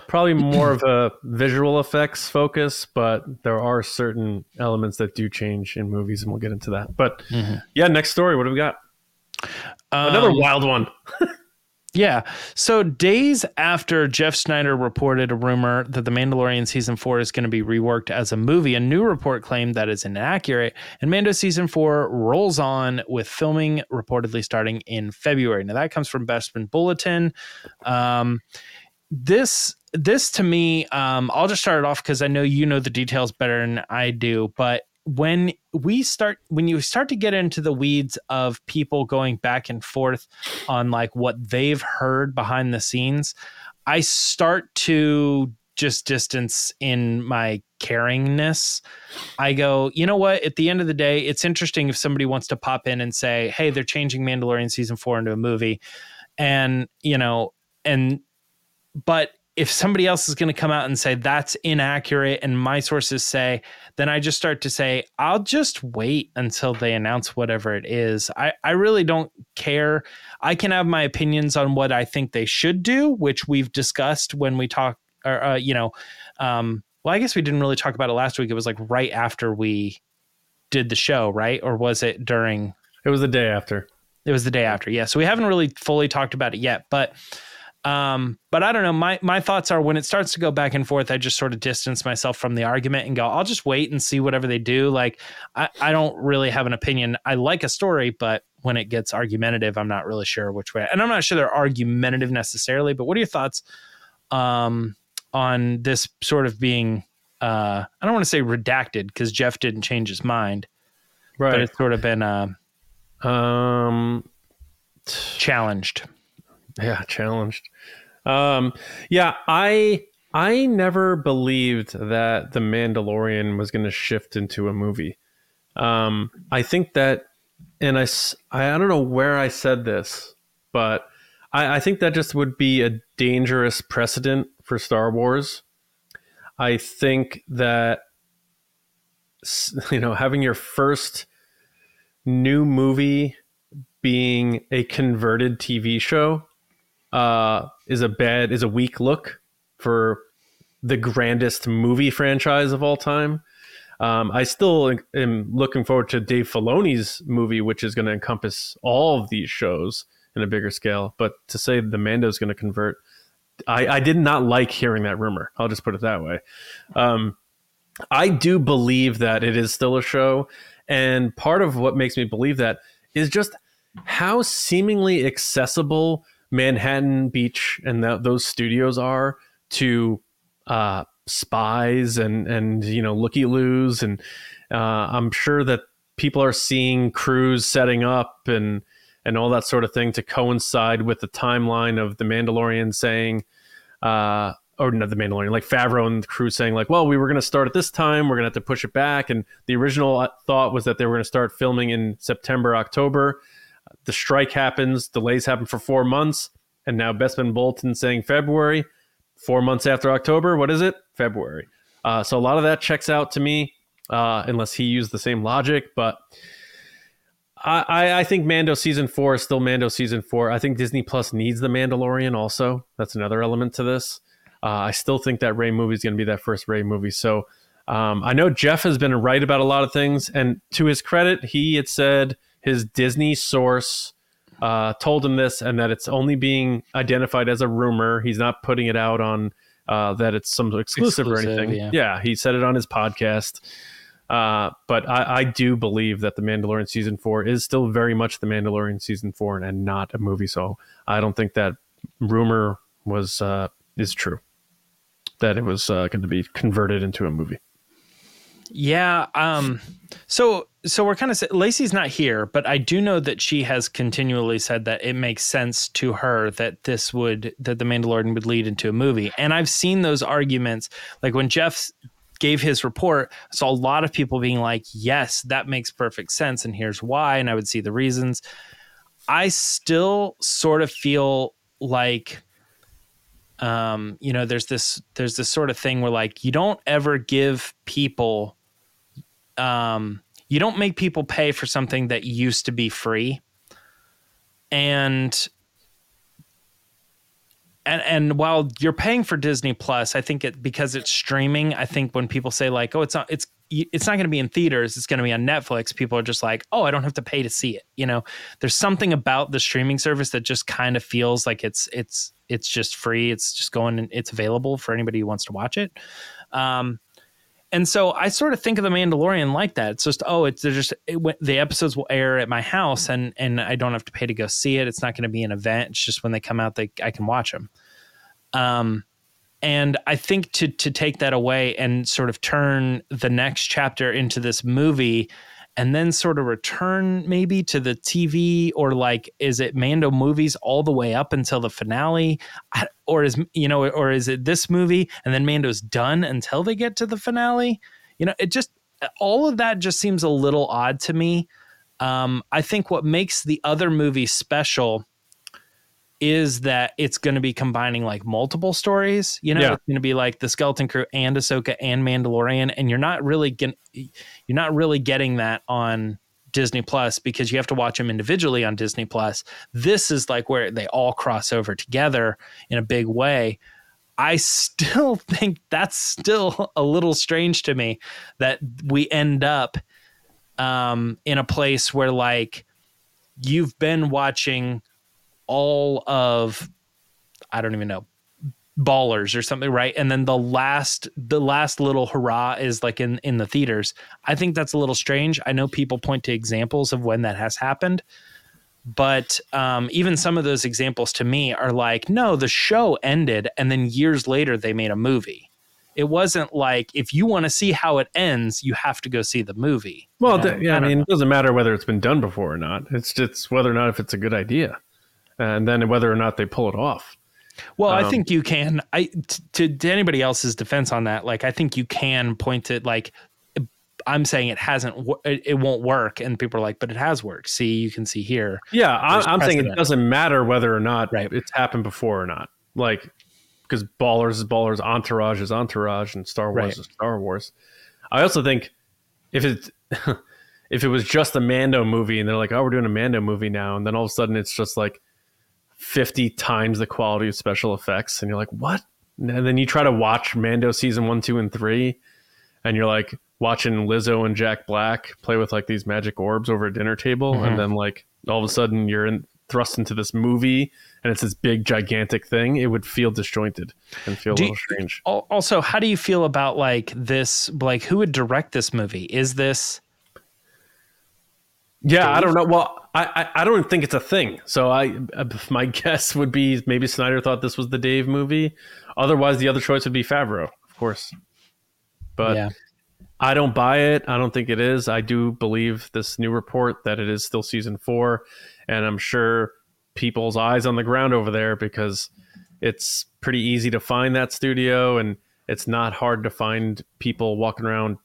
probably more of a visual effects focus, but there are certain elements that do change in movies, and we'll get into that. But mm-hmm. yeah, next story. What do we got? Um, Another wild one. *laughs* Yeah. So days after Jeff Sneider reported a rumor that The Mandalorian season four is going to be reworked as a movie, a new report claimed that is inaccurate. And Mando season four rolls on with filming reportedly starting in February. Now that comes from Bespin Bulletin. Um, this this to me, um, I'll just start it off because I know you know the details better than I do, but when we start when you start to get into the weeds of people going back and forth on like what they've heard behind the scenes i start to just distance in my caringness. I go you know what? At the end of the day it's interesting if somebody wants to pop in and say hey they're changing mandalorian season 4 into a movie and you know and but if somebody else is going to come out and say that's inaccurate and my sources say then i just start to say i'll just wait until they announce whatever it is. I, I really don't care. I can have my opinions on what i think they should do which we've discussed when we talk or uh, you know um, well i guess we didn't really talk about it last week. It was like right after we did the show right? Or was it during it was the day after. It was the day after yeah. So we haven't really fully talked about it yet but um, but I don't know. My my thoughts are when it starts to go back and forth, I just sort of distance myself from the argument and go, I'll just wait and see whatever they do. Like I, I don't really have an opinion. I like a story, but when it gets argumentative, I'm not really sure which way. And I'm not sure they're argumentative necessarily, but what are your thoughts um, on this sort of being uh, I don't want to say redacted because Jeff didn't change his mind. Right. But it's sort of been uh, um challenged. Yeah, challenged. Um, yeah, I I never believed that the Mandalorian was going to shift into a movie. Um, I think that, and I I don't know where I said this, but I, I think that just would be a dangerous precedent for Star Wars. I think that *laughs* you know having your first new movie being a converted TV show uh, is a bad is a weak look for the grandest movie franchise of all time. Um, I still am looking forward to Dave Filoni's movie, which is going to encompass all of these shows in a bigger scale. But to say the Mando is going to convert, I, I, did not like hearing that rumor. I'll just put it that way. Um, I do believe that it is still a show, and part of what makes me believe that is just how seemingly accessible Manhattan Beach and that those studios are to uh, spies and and you know looky loos and uh, I'm sure that people are seeing crews setting up and and all that sort of thing to coincide with the timeline of the Mandalorian saying. Uh, or not the Mandalorian, like Favreau and the crew saying, like, well, we were going to start at this time, we're going to have to push it back. And the original uh, thought was that they were going to start filming in September, October the strike happens, delays happen for four months, and now Bespin Bulletin saying February, four months after October. What is it? February. Uh, so a lot of that checks out to me, uh, unless he used the same logic. But I, I, think Mando season four is still Mando season four. I think Disney Plus needs the Mandalorian also. That's another element to this. Uh, I still think that Rey movie is going to be that first Rey movie. So um, I know Jeff has been right about a lot of things, and to his credit, he had said his Disney source uh, told him this, and that it's only being identified as a rumor. He's not putting it out on uh, that it's some exclusive, exclusive or anything. Yeah. yeah. he said it on his podcast. Uh, but I, I, do believe that the Mandalorian season four is still very much the Mandalorian season four and not a movie. So I don't think that rumor was uh, is true. That it was uh, going to be converted into a movie. Yeah. Um, so so we're kind of Lacey's not here, but I do know that she has continually said that it makes sense to her that this would that the Mandalorian would lead into a movie. And I've seen those arguments, like when Jeff gave his report, I saw a lot of people being like, "Yes, that makes perfect sense, and here's why," and I would see the reasons. I still sort of feel like um, you know, there's this there's this sort of thing where like you don't ever give people um you don't make people pay for something that used to be free. And and and while you're paying for Disney Plus, I think it because it's streaming. I think when people say like, "Oh, it's not it's it's not going to be in theaters; it's going to be on Netflix," people are just like, "Oh, I don't have to pay to see it." You know, there's something about the streaming service that just kind of feels like it's it's it's just free. It's just going and it's available for anybody who wants to watch it. Um, and so I sort of think of the Mandalorian like that. It's just oh, it's just it, the episodes will air at my house, and and I don't have to pay to go see it. It's not going to be an event. It's just when they come out, they I can watch them. Um, and I think to to take that away and sort of turn the next chapter into this movie and then sort of return maybe to the TV or like is it Mando movies all the way up until the finale? Or is you know or is it this movie and then Mando's done until they get to the finale? You know it just all of that just seems a little odd to me. Um, I think what makes the other movie special is that it's going to be combining like multiple stories. You know, yeah. it's going to be like the Skeleton Crew and Ahsoka and Mandalorian, and you're not really getting you're not really getting that on Disney Plus because you have to watch them individually on Disney Plus. This is like where they all cross over together in a big way. I still *laughs* think that's still a little strange to me that we end up um, in a place where like you've been watching all of I don't even know ballers or something right? And then the last the last little hurrah is like in in the theaters. I think that's a little strange. I know people point to examples of when that has happened but um, even some of those examples to me are like no the show ended and then years later they made a movie. It wasn't like if you want to see how it ends you have to go see the movie. Well you know? yeah i, I mean know. it doesn't matter whether it's been done before or not. It's just whether or not if it's a good idea and then whether or not they pull it off. Well, um, I think you can. I t- to, to anybody else's defense on that, like I think you can point to like I'm saying it hasn't, it won't work, and people are like, but it has worked. See, you can see here. Yeah, I'm, I'm saying it doesn't matter whether or not right. it's happened before or not. Like because Ballers is Ballers, Entourage is Entourage, and Star Wars right. is Star Wars. I also think if it *laughs* if it was just a Mando movie and they're like, oh, we're doing a Mando movie now, and then all of a sudden it's just like 50 times the quality of special effects and you're like what? And then you try to watch mando season one two and three and you're like watching lizzo and jack black play with like these magic orbs over a dinner table mm-hmm. and then like all of a sudden you're in, thrust into this movie and it's this big gigantic thing it would feel disjointed and feel do a little strange. Also how do you feel about like this like who would direct this movie? Is this yeah? I don't know. Well, I, I, I don't think it's a thing. So I uh, *laughs* my guess would be maybe Sneider thought this was the Dave movie. Otherwise, the other choice would be Favreau, of course. But yeah. I don't buy it. I don't think it is. I do believe this new report that it is still season four, and I'm sure people's eyes on the ground over there because it's pretty easy to find that studio and it's not hard to find people walking around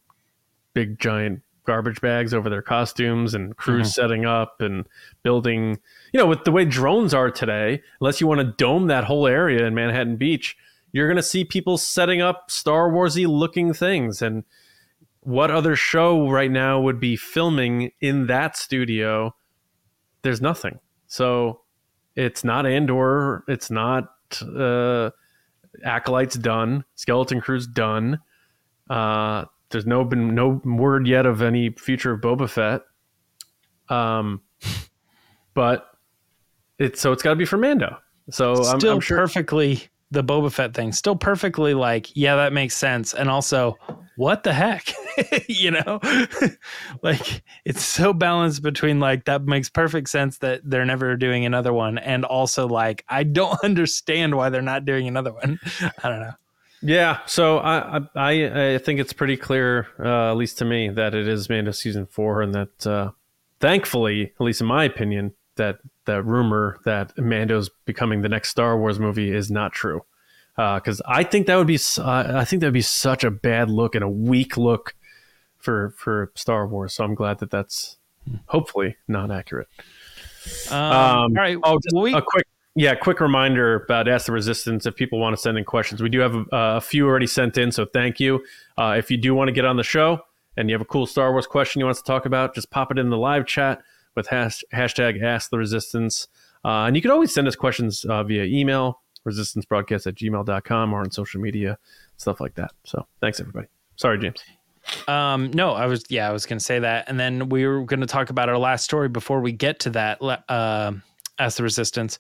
big giant garbage bags over their costumes and crews mm-hmm. setting up and building. You know, with the way drones are today, unless you want to dome that whole area in Manhattan Beach, you're going to see people setting up Star Warsy looking things. And what other show right now would be filming in that studio? There's nothing. So it's not Andor. It's not uh, Acolyte's done. Skeleton Crew's done. Uh, there's no been no word yet of any future of Boba Fett. Um, but it's so it's got to be for Mando. So still I'm, I'm sure perfectly the Boba Fett thing, still perfectly like, yeah, that makes sense. And also, what the heck? *laughs* you know? *laughs* like it's so balanced between like that makes perfect sense that they're never doing another one and also like I don't *laughs* understand why they're not doing another one. I don't know. Yeah, so I I I think it's pretty clear, uh, at least to me, that it is Mando season four, and that uh, thankfully, at least in my opinion, that that rumor that Mando's becoming the next Star Wars movie is not true. Because uh, I think that would be uh, I think that would be such a bad look and a weak look for for Star Wars. So I'm glad that that's hopefully not accurate. Um, um, all right. Oh, just we- a quick yeah, quick reminder about Ask the Resistance. If people want to send in questions, we do have a, a few already sent in, so thank you. Uh, if you do want to get on the show and you have a cool Star Wars question you want us to talk about, just pop it in the live chat with hash, hashtag Ask the Resistance. Uh, and you can always send us questions uh, via email, resistancebroadcast at gmail.com, or on social media, stuff like that. So thanks, everybody. Sorry, James. Um, no, I was, yeah, I was going to say that. And then we were going to talk about our last story before we get to that. Uh, Ask the Resistance.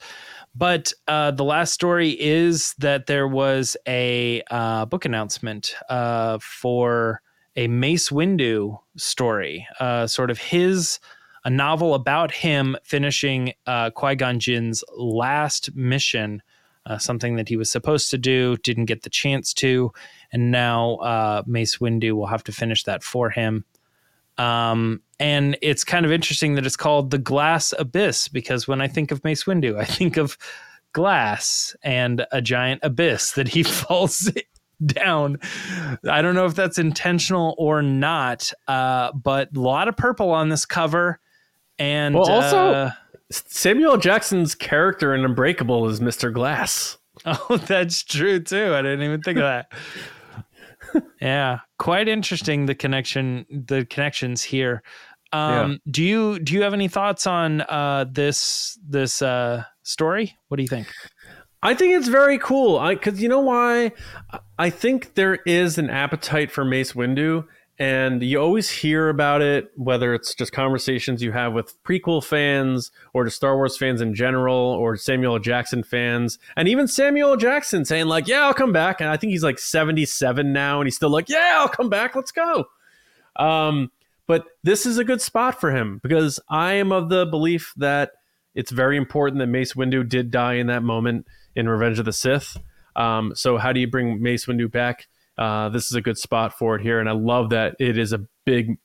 But uh, the last story is that there was a uh, book announcement uh, for a Mace Windu story, uh, sort of his a novel about him finishing uh, Qui Gon Jinn's last mission, uh, something that he was supposed to do, didn't get the chance to, and now Mace Windu will have to finish that for him. Um, and it's kind of interesting that it's called the Glass Abyss because when I think of Mace Windu, I *laughs* think of glass and a giant abyss that he *laughs* falls down. I don't know if that's intentional or not, uh, but a lot of purple on this cover. And well, also uh, Samuel Jackson's character in Unbreakable is Mr. Glass. *laughs* Oh, that's true too. I didn't even think of that yeah, quite interesting the connection, the connections here. Um, yeah. Do you do you have any thoughts on uh, this this uh, story? What do you think? I think it's very cool. I because you know why? I think there is an appetite for Mace Windu, and you always hear about it, whether it's just conversations you have with prequel fans or just Star Wars fans in general, or Samuel Jackson fans, and even Samuel Jackson saying like, "Yeah, I'll come back." And I think he's like seventy-seven now, and he's still like, "Yeah, I'll come back. Let's go." Um, but this is a good spot for him because I am of the belief that it's very important that Mace Windu did die in that moment in Revenge of the Sith. Um, so how do you bring Mace Windu back? Uh, this is a good spot for it here. And I love that it is a big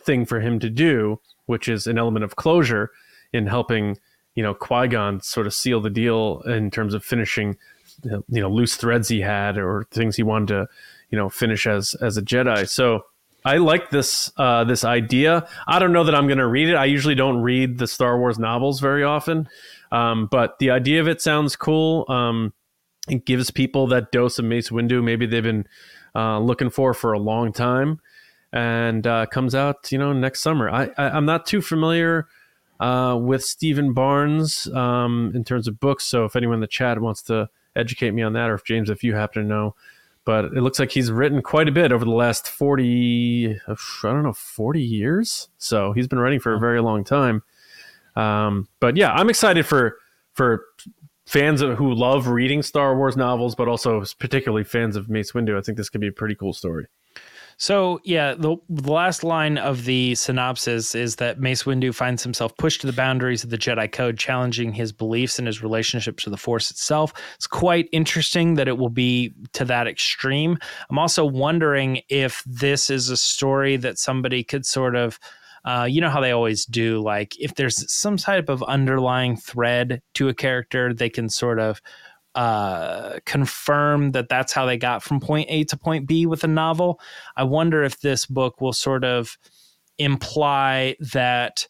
thing for him to do, which is an element of closure in helping, you know, Qui Gon sort of seal the deal in terms of finishing, you know, loose threads he had or things he wanted to, you know, finish as as a Jedi. So I like this uh, this idea. I don't know that I'm going to read it. I usually don't read the Star Wars novels very often, um, but the idea of it sounds cool. Um, it gives people that dose of Mace Windu maybe they've been uh, looking for for a long time, and uh, comes out you know next summer. I, I am not too familiar uh, with Steven Barnes um, in terms of books, so if anyone in the chat wants to educate me on that, or if James, if you happen to know. But it looks like he's written quite a bit over the last 40, I don't know, 40 years. So he's been writing for a very long time. Um, but yeah, I'm excited for for fans of, who love reading Star Wars novels, but also particularly fans of Mace Windu, I think this could be a pretty cool story. So, yeah, the, the last line of the synopsis is that Mace Windu finds himself pushed to the boundaries of the Jedi Code, challenging his beliefs and his relationship to the Force itself. It's quite interesting that it will be to that extreme. I'm also wondering if this is a story that somebody could sort of uh, you know how they always do, like if there's some type of underlying thread to a character, they can sort of uh, confirm that that's how they got from point A to point B with a novel. I wonder if this book will sort of imply that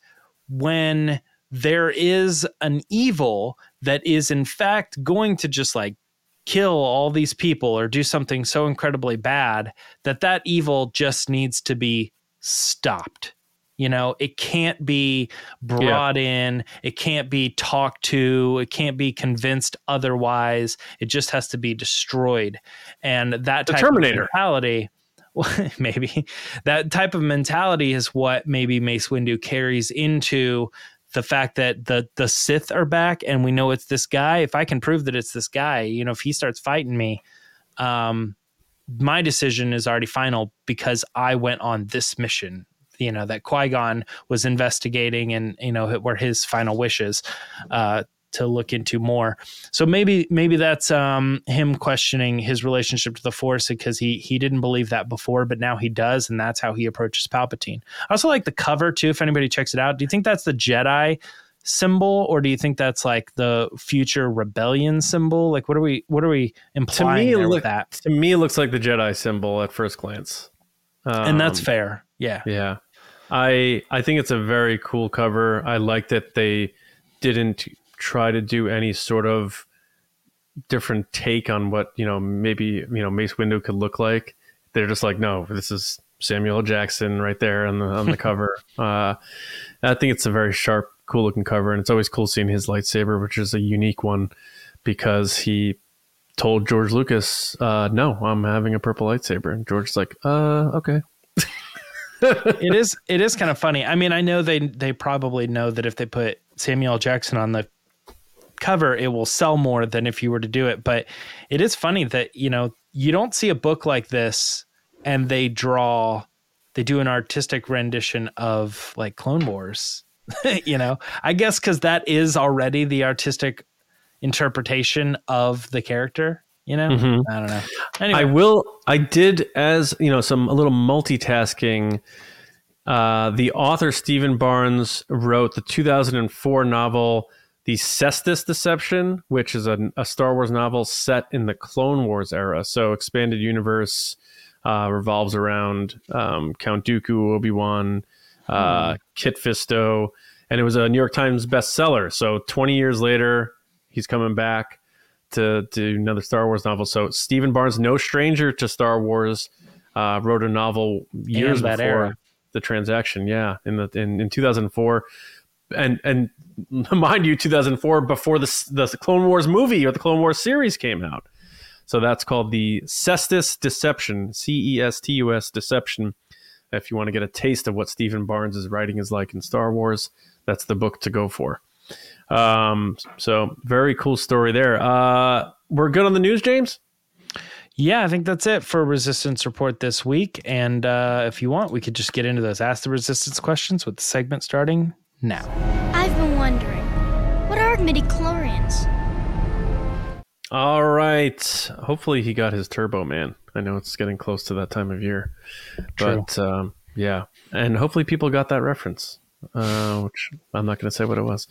when there is an evil that is in fact going to just like kill all these people or do something so incredibly bad that that evil just needs to be stopped you know, it can't be brought yeah. in, it can't be talked to, it can't be convinced otherwise. It just has to be destroyed. And that type of mentality, well, *laughs* maybe that type of mentality is what maybe Mace Windu carries into the fact that the the Sith are back and we know it's this guy. If I can prove that it's this guy, you know, if he starts fighting me, um, my decision is already final because I went on this mission. You know that Qui Gon was investigating, and you know were his final wishes. Uh, to look into more. So maybe maybe that's um, him questioning his relationship to the Force because he he didn't believe that before, but now he does, and that's how he approaches Palpatine. I also like the cover too. If anybody checks it out, do you think that's the Jedi symbol, or do you think that's like the future rebellion symbol? Like, what are we what are we implying to me, look, that? To me, it looks like the Jedi symbol at first glance, um, and that's um, fair. Yeah, yeah. I I think it's a very cool cover. I like that they didn't try to do any sort of different take on what you know maybe you know Mace Windu could look like. They're just like, no, this is Samuel Jackson right there on the on the *laughs* cover. Uh, I think it's a very sharp, cool looking cover, and it's always cool seeing his lightsaber, which is a unique one because he told George Lucas, uh, "No, I'm having a purple lightsaber," and George's like, "Uh, okay." It is it is kind of funny. I mean, I know they they probably know that if they put Samuel Jackson on the cover, it will sell more than if you were to do it. But it is funny that, you know, you don't see a book like this and they draw, they do an artistic rendition of like Clone Wars. *laughs* you know, I guess because that is already the artistic interpretation of the character. You know, mm-hmm. I don't know. Anyway. I will. I did as you know some a little multitasking. Uh, the author Steven Barnes wrote the 2004 novel the Cestus Deception, which is a, a, Star Wars novel set in the Clone Wars era. So expanded universe uh, revolves around um, Count Dooku, Obi Wan, uh, mm. Kit Fisto, and it was a New York Times bestseller. So 20 years later, he's coming back to do another Star Wars novel. So Steven Barnes, no stranger to Star Wars, uh, wrote a novel years before era. the transaction. Yeah, in the in, in 2004 and and *laughs* mind you, 2004 before the the Clone Wars movie or the Clone Wars series came out. So that's called the Cestus Deception, C E S T U S Deception. If you want to get a taste of what Steven Barnes' writing is like in Star Wars, that's the book to go for. Um, so very cool story there. Uh, we're good on the news, James. Yeah, I think that's it for Resistance Report this week. And uh, if you want, we could just get into those Ask the Resistance questions with the segment starting now. I've been wondering, what are midi-chlorians? All right. Hopefully he got his Turbo Man. I know it's getting close to that time of year, True. but um, yeah, and hopefully people got that reference. Uh, which I'm not going to say what it was.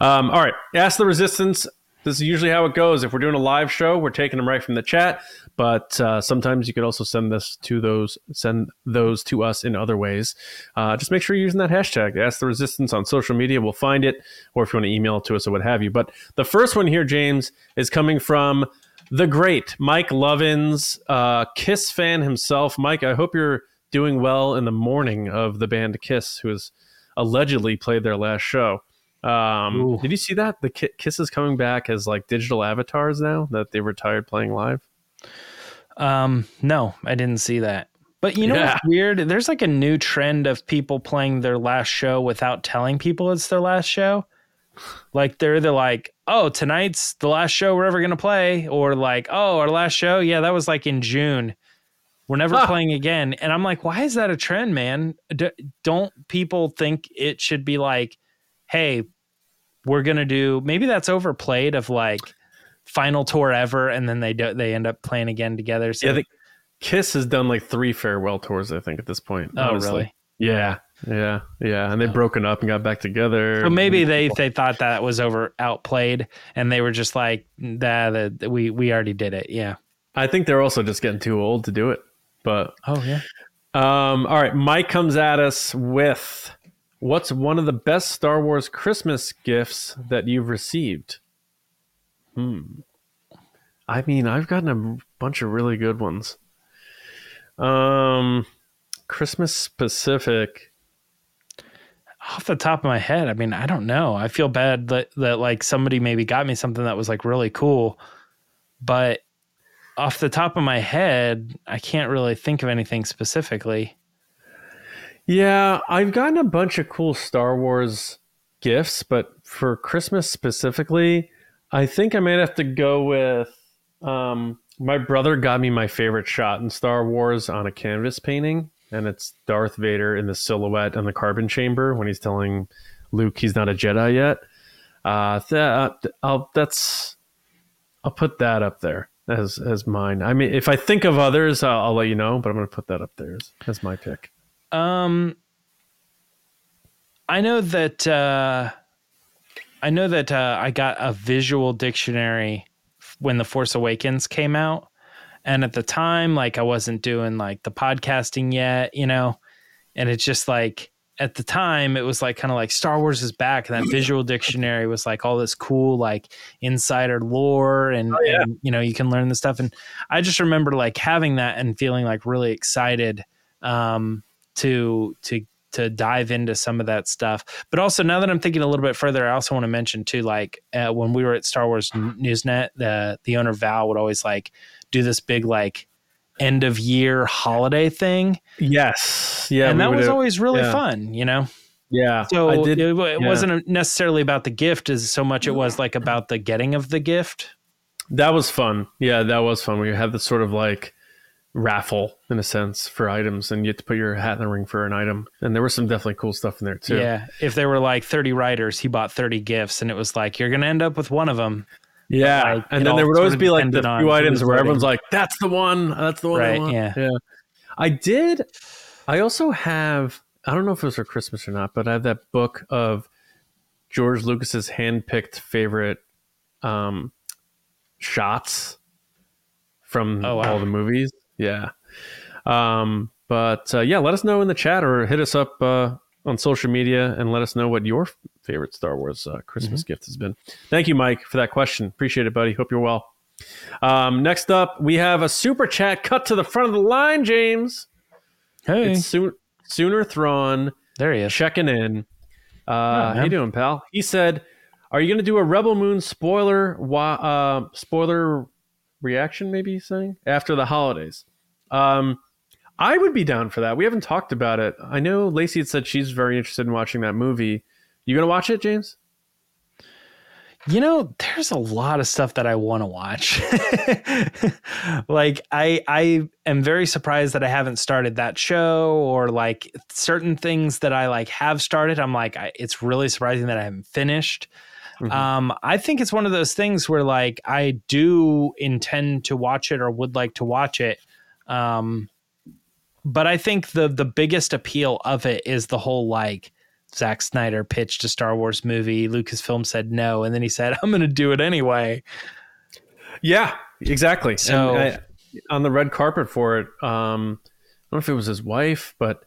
Um, all right, ask the resistance this is usually how it goes. If we're doing a live show, we're taking them right from the chat. But uh, sometimes you can also send this to those, send those to us in other ways. Uh, just make sure you're using that hashtag. Ask the Resistance on social media. We'll find it, or if you want to email it to us or what have you. But the first one here, James, is coming from the great Mike Lovins, uh, Kiss fan himself. Mike, I hope you're doing well in the mourning of the band Kiss, who has allegedly played their last show. Um, did you see that the Kiss is coming back as like digital avatars now that they retired playing live? Um, no, I didn't see that. But you know yeah. what's weird? There's like a new trend of people playing their last show without telling people it's their last show. Like they're either like, "Oh, tonight's the last show we're ever gonna play," or like, "Oh, our last show, yeah, that was like in June. We're never huh. playing again." And I'm like, "Why is that a trend, man? D- don't people think it should be like, hey, we're gonna do maybe that's overplayed of like final tour ever, and then they do they end up playing again together. So. Yeah, the Kiss has done like three farewell tours, I think, at this point. Oh, honestly. really? Yeah, yeah, yeah, and they've oh. broken up and got back together. So maybe they they thought that was over outplayed, and they were just like, "That nah, we we already did it." Yeah, I think they're also just getting too old to do it. But oh yeah. Um, all right, Mike comes at us with What's one of the best Star Wars Christmas gifts that you've received? Hmm. I mean, I've gotten a bunch of really good ones. Um, Christmas specific. Off the top of my head, I mean, I don't know. I feel bad that that like somebody maybe got me something that was like really cool, but off the top of my head, I can't really think of anything specifically. Yeah, I've gotten a bunch of cool Star Wars gifts, but for Christmas specifically, I think I might have to go with. Um, my brother got me my favorite shot in Star Wars on a canvas painting, and it's Darth Vader in the silhouette on the carbon chamber when he's telling Luke he's not a Jedi yet. Uh, that I'll that's I'll put that up there as as mine. I mean, if I think of others, I'll, I'll let you know, but I'm going to put that up there as, as my pick. Um, I know that uh, I know that uh, I got a visual dictionary when the Force Awakens came out, and at the time, like I wasn't doing like the podcasting yet, you know, and it's just like at the time it was like kind of like Star Wars is back, and that *clears throat* visual dictionary was like all this cool like insider lore, and, oh, yeah. and you know you can learn this stuff, and I just remember like having that and feeling like really excited um, to to to dive into some of that stuff. But also now that I'm thinking a little bit further, I also want to mention too, like uh, when we were at Star Wars Newsnet, the the owner Val would always like do this big like end of year holiday thing. Yes, yeah, and that was always really yeah. fun, you know. Yeah. So did, it, it yeah. wasn't necessarily about the gift as so much it was like about the getting of the gift. That was fun. Yeah, that was fun. We had this sort of like raffle in a sense for items and you had to put your hat in the ring for an item and there was some definitely cool stuff in there too yeah if there were like 30 writers he bought 30 gifts and it was like you're gonna end up with one of them yeah like, and then there would always be like the few items where everyone's like that's the one that's the one right yeah. Yeah. I did i also have i don't know if it was for christmas or not but i have that book of george lucas's hand-picked favorite um shots from oh, wow. all the movies. Yeah. Um, but uh, yeah, let us know in the chat or hit us up uh, on social media and let us know what your favorite Star Wars uh, Christmas mm-hmm. gift has been. Thank you, Mike, for that question. Appreciate it, buddy. Hope you're well. Um, next up, we have a super chat cut to the front of the line, James. Hey. It's soon, Sooner Thrawn. There he is. Checking in. Uh, oh, how you doing, pal? He said, "Are you going to do a Rebel Moon spoiler? Uh, spoiler reaction, maybe he's saying, after the holidays. Um, I would be down for that. We haven't talked about it. I know Lacey had said she's very interested in watching that movie. You gonna watch it, James? You know, there's a lot of stuff that I want to watch. *laughs* like I I am very surprised that I haven't started that show or like certain things that I like have started. I'm like I, it's really surprising that I haven't finished. Mm-hmm. Um, I think it's one of those things where like I do intend to watch it or would like to watch it. Um, but I think the the biggest appeal of it is the whole like Zack Snyder pitched a Star Wars movie. Lucasfilm said no, and then he said, "I'm going to do it anyway." Yeah, exactly. So I, on the red carpet for it, um, I don't know if it was his wife, but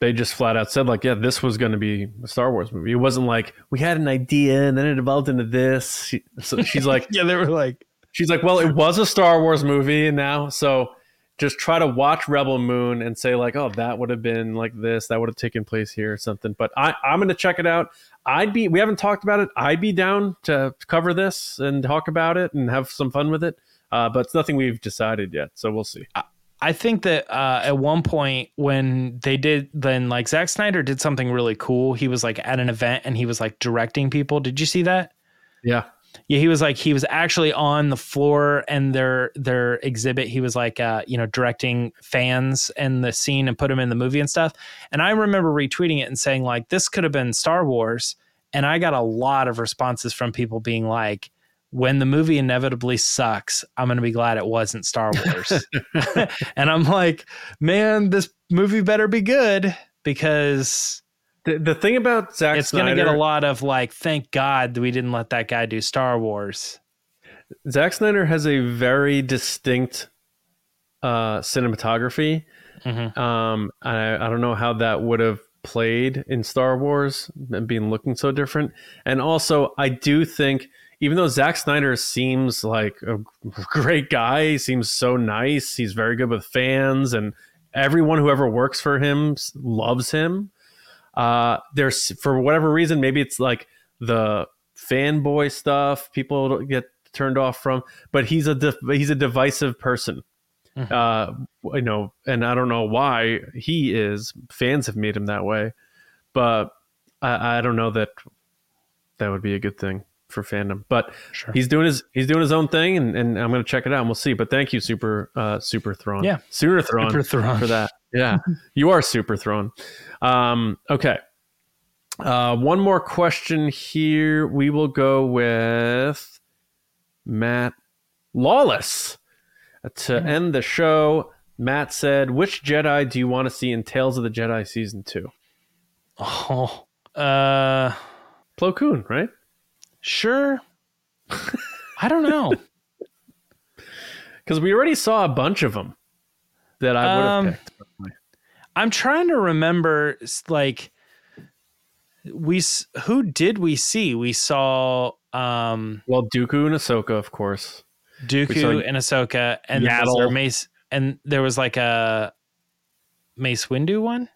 they just flat out said like, yeah, this was going to be a Star Wars movie. It wasn't like we had an idea and then it evolved into this. So she's like, *laughs* yeah, they were like, she's like, well, it was a Star Wars movie and now so just try to watch Rebel Moon and say like, oh, that would have been like this, that would have taken place here or something. But I, I'm going to check it out. I'd be, we haven't talked about it. I'd be down to cover this and talk about it and have some fun with it. Uh, but it's nothing we've decided yet, so we'll see. I think that uh, at one point when they did, then like Zack Snyder did something really cool. He was like at an event and he was like directing people. Did you see that? Yeah. Yeah, he was like he was actually on the floor and their their exhibit. He was like uh, you know directing fans and the scene and put them in the movie and stuff. And I remember retweeting it and saying like this could have been Star Wars. And I got a lot of responses from people being like, when the movie inevitably sucks, I'm going to be glad it wasn't Star Wars. *laughs* *laughs* and I'm like, man, this movie better be good because the, the thing about Zack it's going to get a lot of like, thank God we didn't let that guy do Star Wars. Zack Snyder has a very distinct uh, cinematography. Mm-hmm. Um, I, I don't know how that would have played in Star Wars and being looking so different. And also, I do think even though Zack Snyder seems like a *laughs* great guy, he seems so nice. He's very good with fans, and everyone who ever works for him loves him. Uh, there's for whatever reason, maybe it's like the fanboy stuff people get turned off from, but he's a de- he's a divisive person. Mm-hmm. Uh, you know, and I don't know why he is. Fans have made him that way, but I, I don't know that that would be a good thing for fandom. But Sure. he's doing his he's doing his own thing, and, and I'm going to check it out, and we'll see. But thank you, Super uh, Super Thrawn. Yeah. Sooner Thrawn, Super Thrawn. for that. Yeah, you are Super Thrawn. Um, okay. Uh, one more question here. We will go with Matt Lawless to end the show. Matt said, "Which Jedi do you want to see in Tales of the Jedi season two? Oh, uh, Plo Koon, right? sure. I don't know. *laughs* *laughs* Because we already saw a bunch of them that I would have Um, picked. I'm trying to remember, like, we who did we see? We saw um Well, Dooku and Ahsoka, of course. Dooku saw and Ahsoka, and then there Yaddle. Mace, and there was like a Mace Windu one.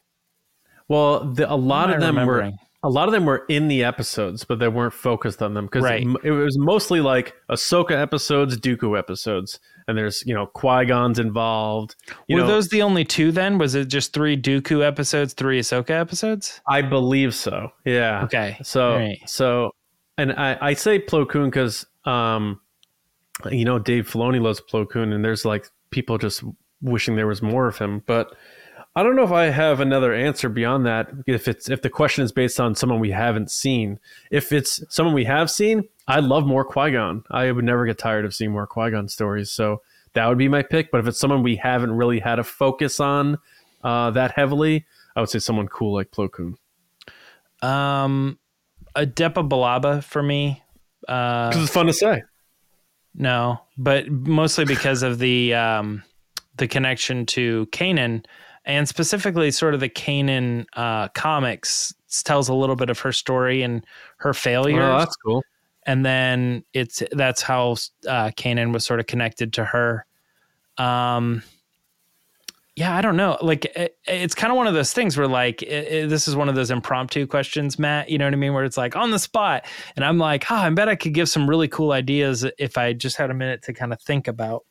Well, the, a lot of them were a lot of them were in the episodes, but they weren't focused on them because Right. it, it was mostly like Ahsoka episodes, Dooku episodes, and there's you know Qui Gon's involved. Were know, those the only two then? Was it just three Dooku episodes, three Ahsoka episodes? I believe so. Yeah. Okay. So right. so, and I I say Plo Koon because um, you know Dave Filoni loves Plo Koon, and there's like people just wishing there was more of him, but. I don't know if I have another answer beyond that. If it's if the question is based on someone we haven't seen, if it's someone we have seen, I love more Qui Gon. I would never get tired of seeing more Qui Gon stories. So that would be my pick. But if it's someone we haven't really had a focus on uh, that heavily, I would say someone cool like Plo Koon. Um, a Depa Billaba for me. Uh, Because it's fun to say. No, but mostly because of the um, the connection to Kanan, and specifically sort of the Kanan uh, comics tells a little bit of her story and her failure. Oh, that's cool. And then it's that's how uh, Kanan was sort of connected to her. Um, yeah, I don't know. Like it, it's kind of one of those things where like it, it- this is one of those impromptu questions, Matt. You know what I mean? Where it's like on the spot, and I'm like, oh, I bet I could give some really cool ideas if I just had a minute to kind of think about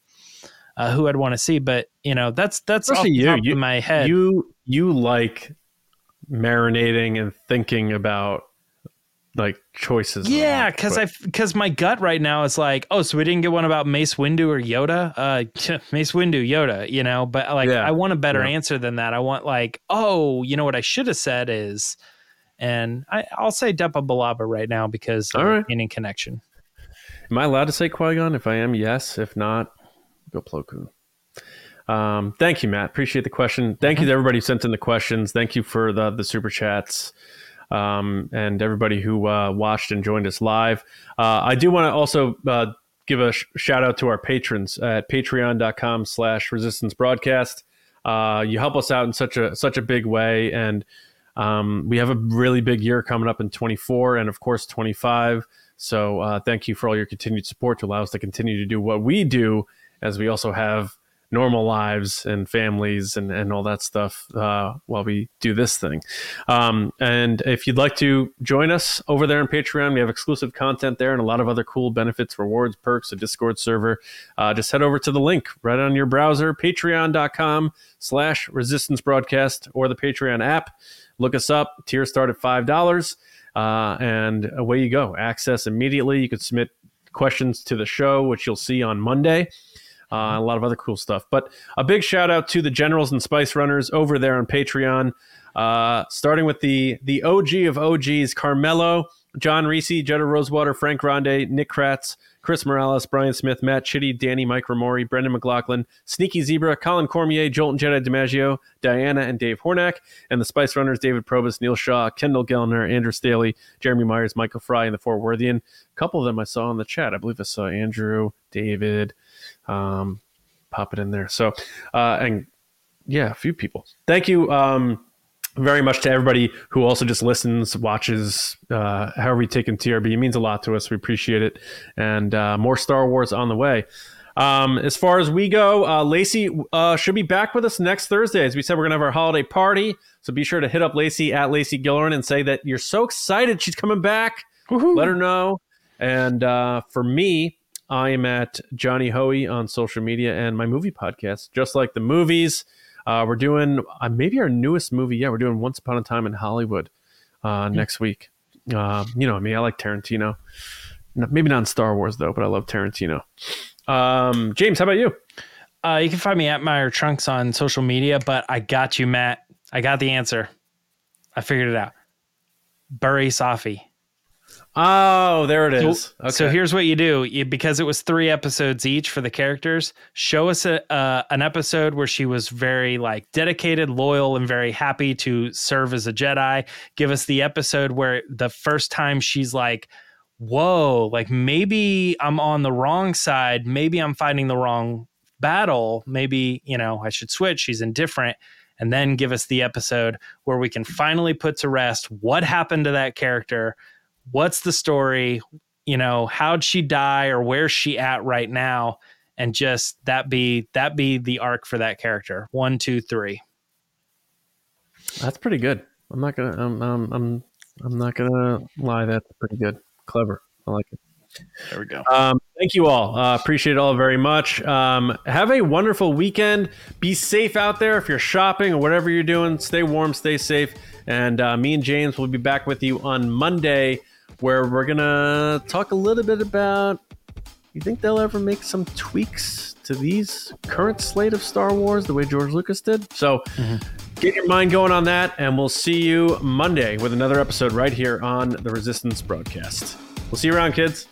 uh, who I'd want to see. But you know, that's that's Especially you. You- my head. You you like marinating and thinking about like choices. Yeah, because I because my gut right now is like, oh, so we didn't get one about Mace Windu or Yoda. Uh, *laughs* Mace Windu, Yoda, you know. But like, Yeah, I want a better yeah. answer than that. I want like, oh, you know what I should have said is, and I, I'll say Depa Billaba right now because All right. meaning connection. Am I allowed to say Qui Gon? If I am, yes. If not, go Plo Koon. Um, thank you, Matt. Appreciate the question. Thank you to everybody who sent in the questions. Thank you for the the super chats. Um, and everybody who uh, watched and joined us live. Uh, I do want to also uh, give a sh- shout out to our patrons at patreon.com slash resistance broadcast. Uh, you help us out in such a such a big way. And um, we have a really big year coming up in 24 and of course 25. So uh, thank you for all your continued support to allow us to continue to do what we do as we also have normal lives and families and, and all that stuff uh, while we do this thing. Um, and if you'd like to join us over there on Patreon, we have exclusive content there and a lot of other cool benefits, rewards, perks, a Discord server. Uh, just head over to the link right on your browser, patreon.com slash resistance broadcast or the Patreon app. Look us up. Tiers start at $5. Uh, and away you go. Access immediately. You can submit questions to the show, which you'll see on Monday. Uh, a lot of other cool stuff. But a big shout out to the Generals and Spice Runners over there on Patreon. Uh, starting with the the OG of OGs, Carmelo, John Reese, Jetta Rosewater, Frank Grande, Nick Kratz, Chris Morales, Brian Smith, Matt Chitty, Danny Mike Ramori, Brendan McLaughlin, Sneaky Zebra, Colin Cormier, Jolton Jedi DiMaggio, Diana and Dave Hornack, and the Spice Runners, David Probus, Neil Shaw, Kendall Gellner, Andrew Staley, Jeremy Myers, Michael Fry, and the Fort Worthian. A couple of them I saw in the chat. I believe I saw Andrew, David, um, pop it in there. So, uh, and yeah, a few people. Thank you um, very much to everybody who also just listens, watches, uh, however you take in TRB. It means a lot to us. We appreciate it. And uh, more Star Wars on the way. Um, as far as we go, uh, Lacey uh, should be back with us next Thursday. As we said, we're going to have our holiday party. So be sure to hit up Lacey at Lacey Gillerin and say that you're so excited she's coming back. Let her know. And uh, for me, I am at Johnny Hoey on social media and my movie podcast, just like the movies. Uh, we're doing uh, maybe our newest movie. Yeah, we're doing Once Upon a Time in Hollywood uh, next week. Uh, you know I mean, I like Tarantino. Maybe not in Star Wars though, but I love Tarantino. Um, James, how about you? Uh, you can find me at Meyer Trunks on social media, but I got you, Matt. I got the answer. I figured it out. Barriss Offee. Oh, there it is. So, okay. so here's what you do: you, because it was three episodes each for the characters. Show us a, uh, an episode where she was very like dedicated, loyal, and very happy to serve as a Jedi. Give us the episode where the first time she's like, "Whoa, like maybe I'm on the wrong side. Maybe I'm fighting the wrong battle. Maybe you know I should switch." She's indifferent and then give us the episode where we can finally put to rest what happened to that character what's the story you know how'd she die or where's she at right now and just that be that be the arc for that character one two three that's pretty good i'm not gonna i'm i'm i'm, I'm not gonna lie that's pretty good clever i like it there we go. Um, thank you all. Uh, appreciate it all very much. Um, have a wonderful weekend. Be safe out there if you're shopping or whatever you're doing. Stay warm, stay safe. And uh, me and James will be back with you on Monday, where we're gonna talk a little bit about. You think they'll ever make some tweaks to these current slate of Star Wars the way George Lucas did? So. Mm-hmm. Get your mind going on that, and we'll see you Monday with another episode right here on the Resistance broadcast. We'll see you around, kids.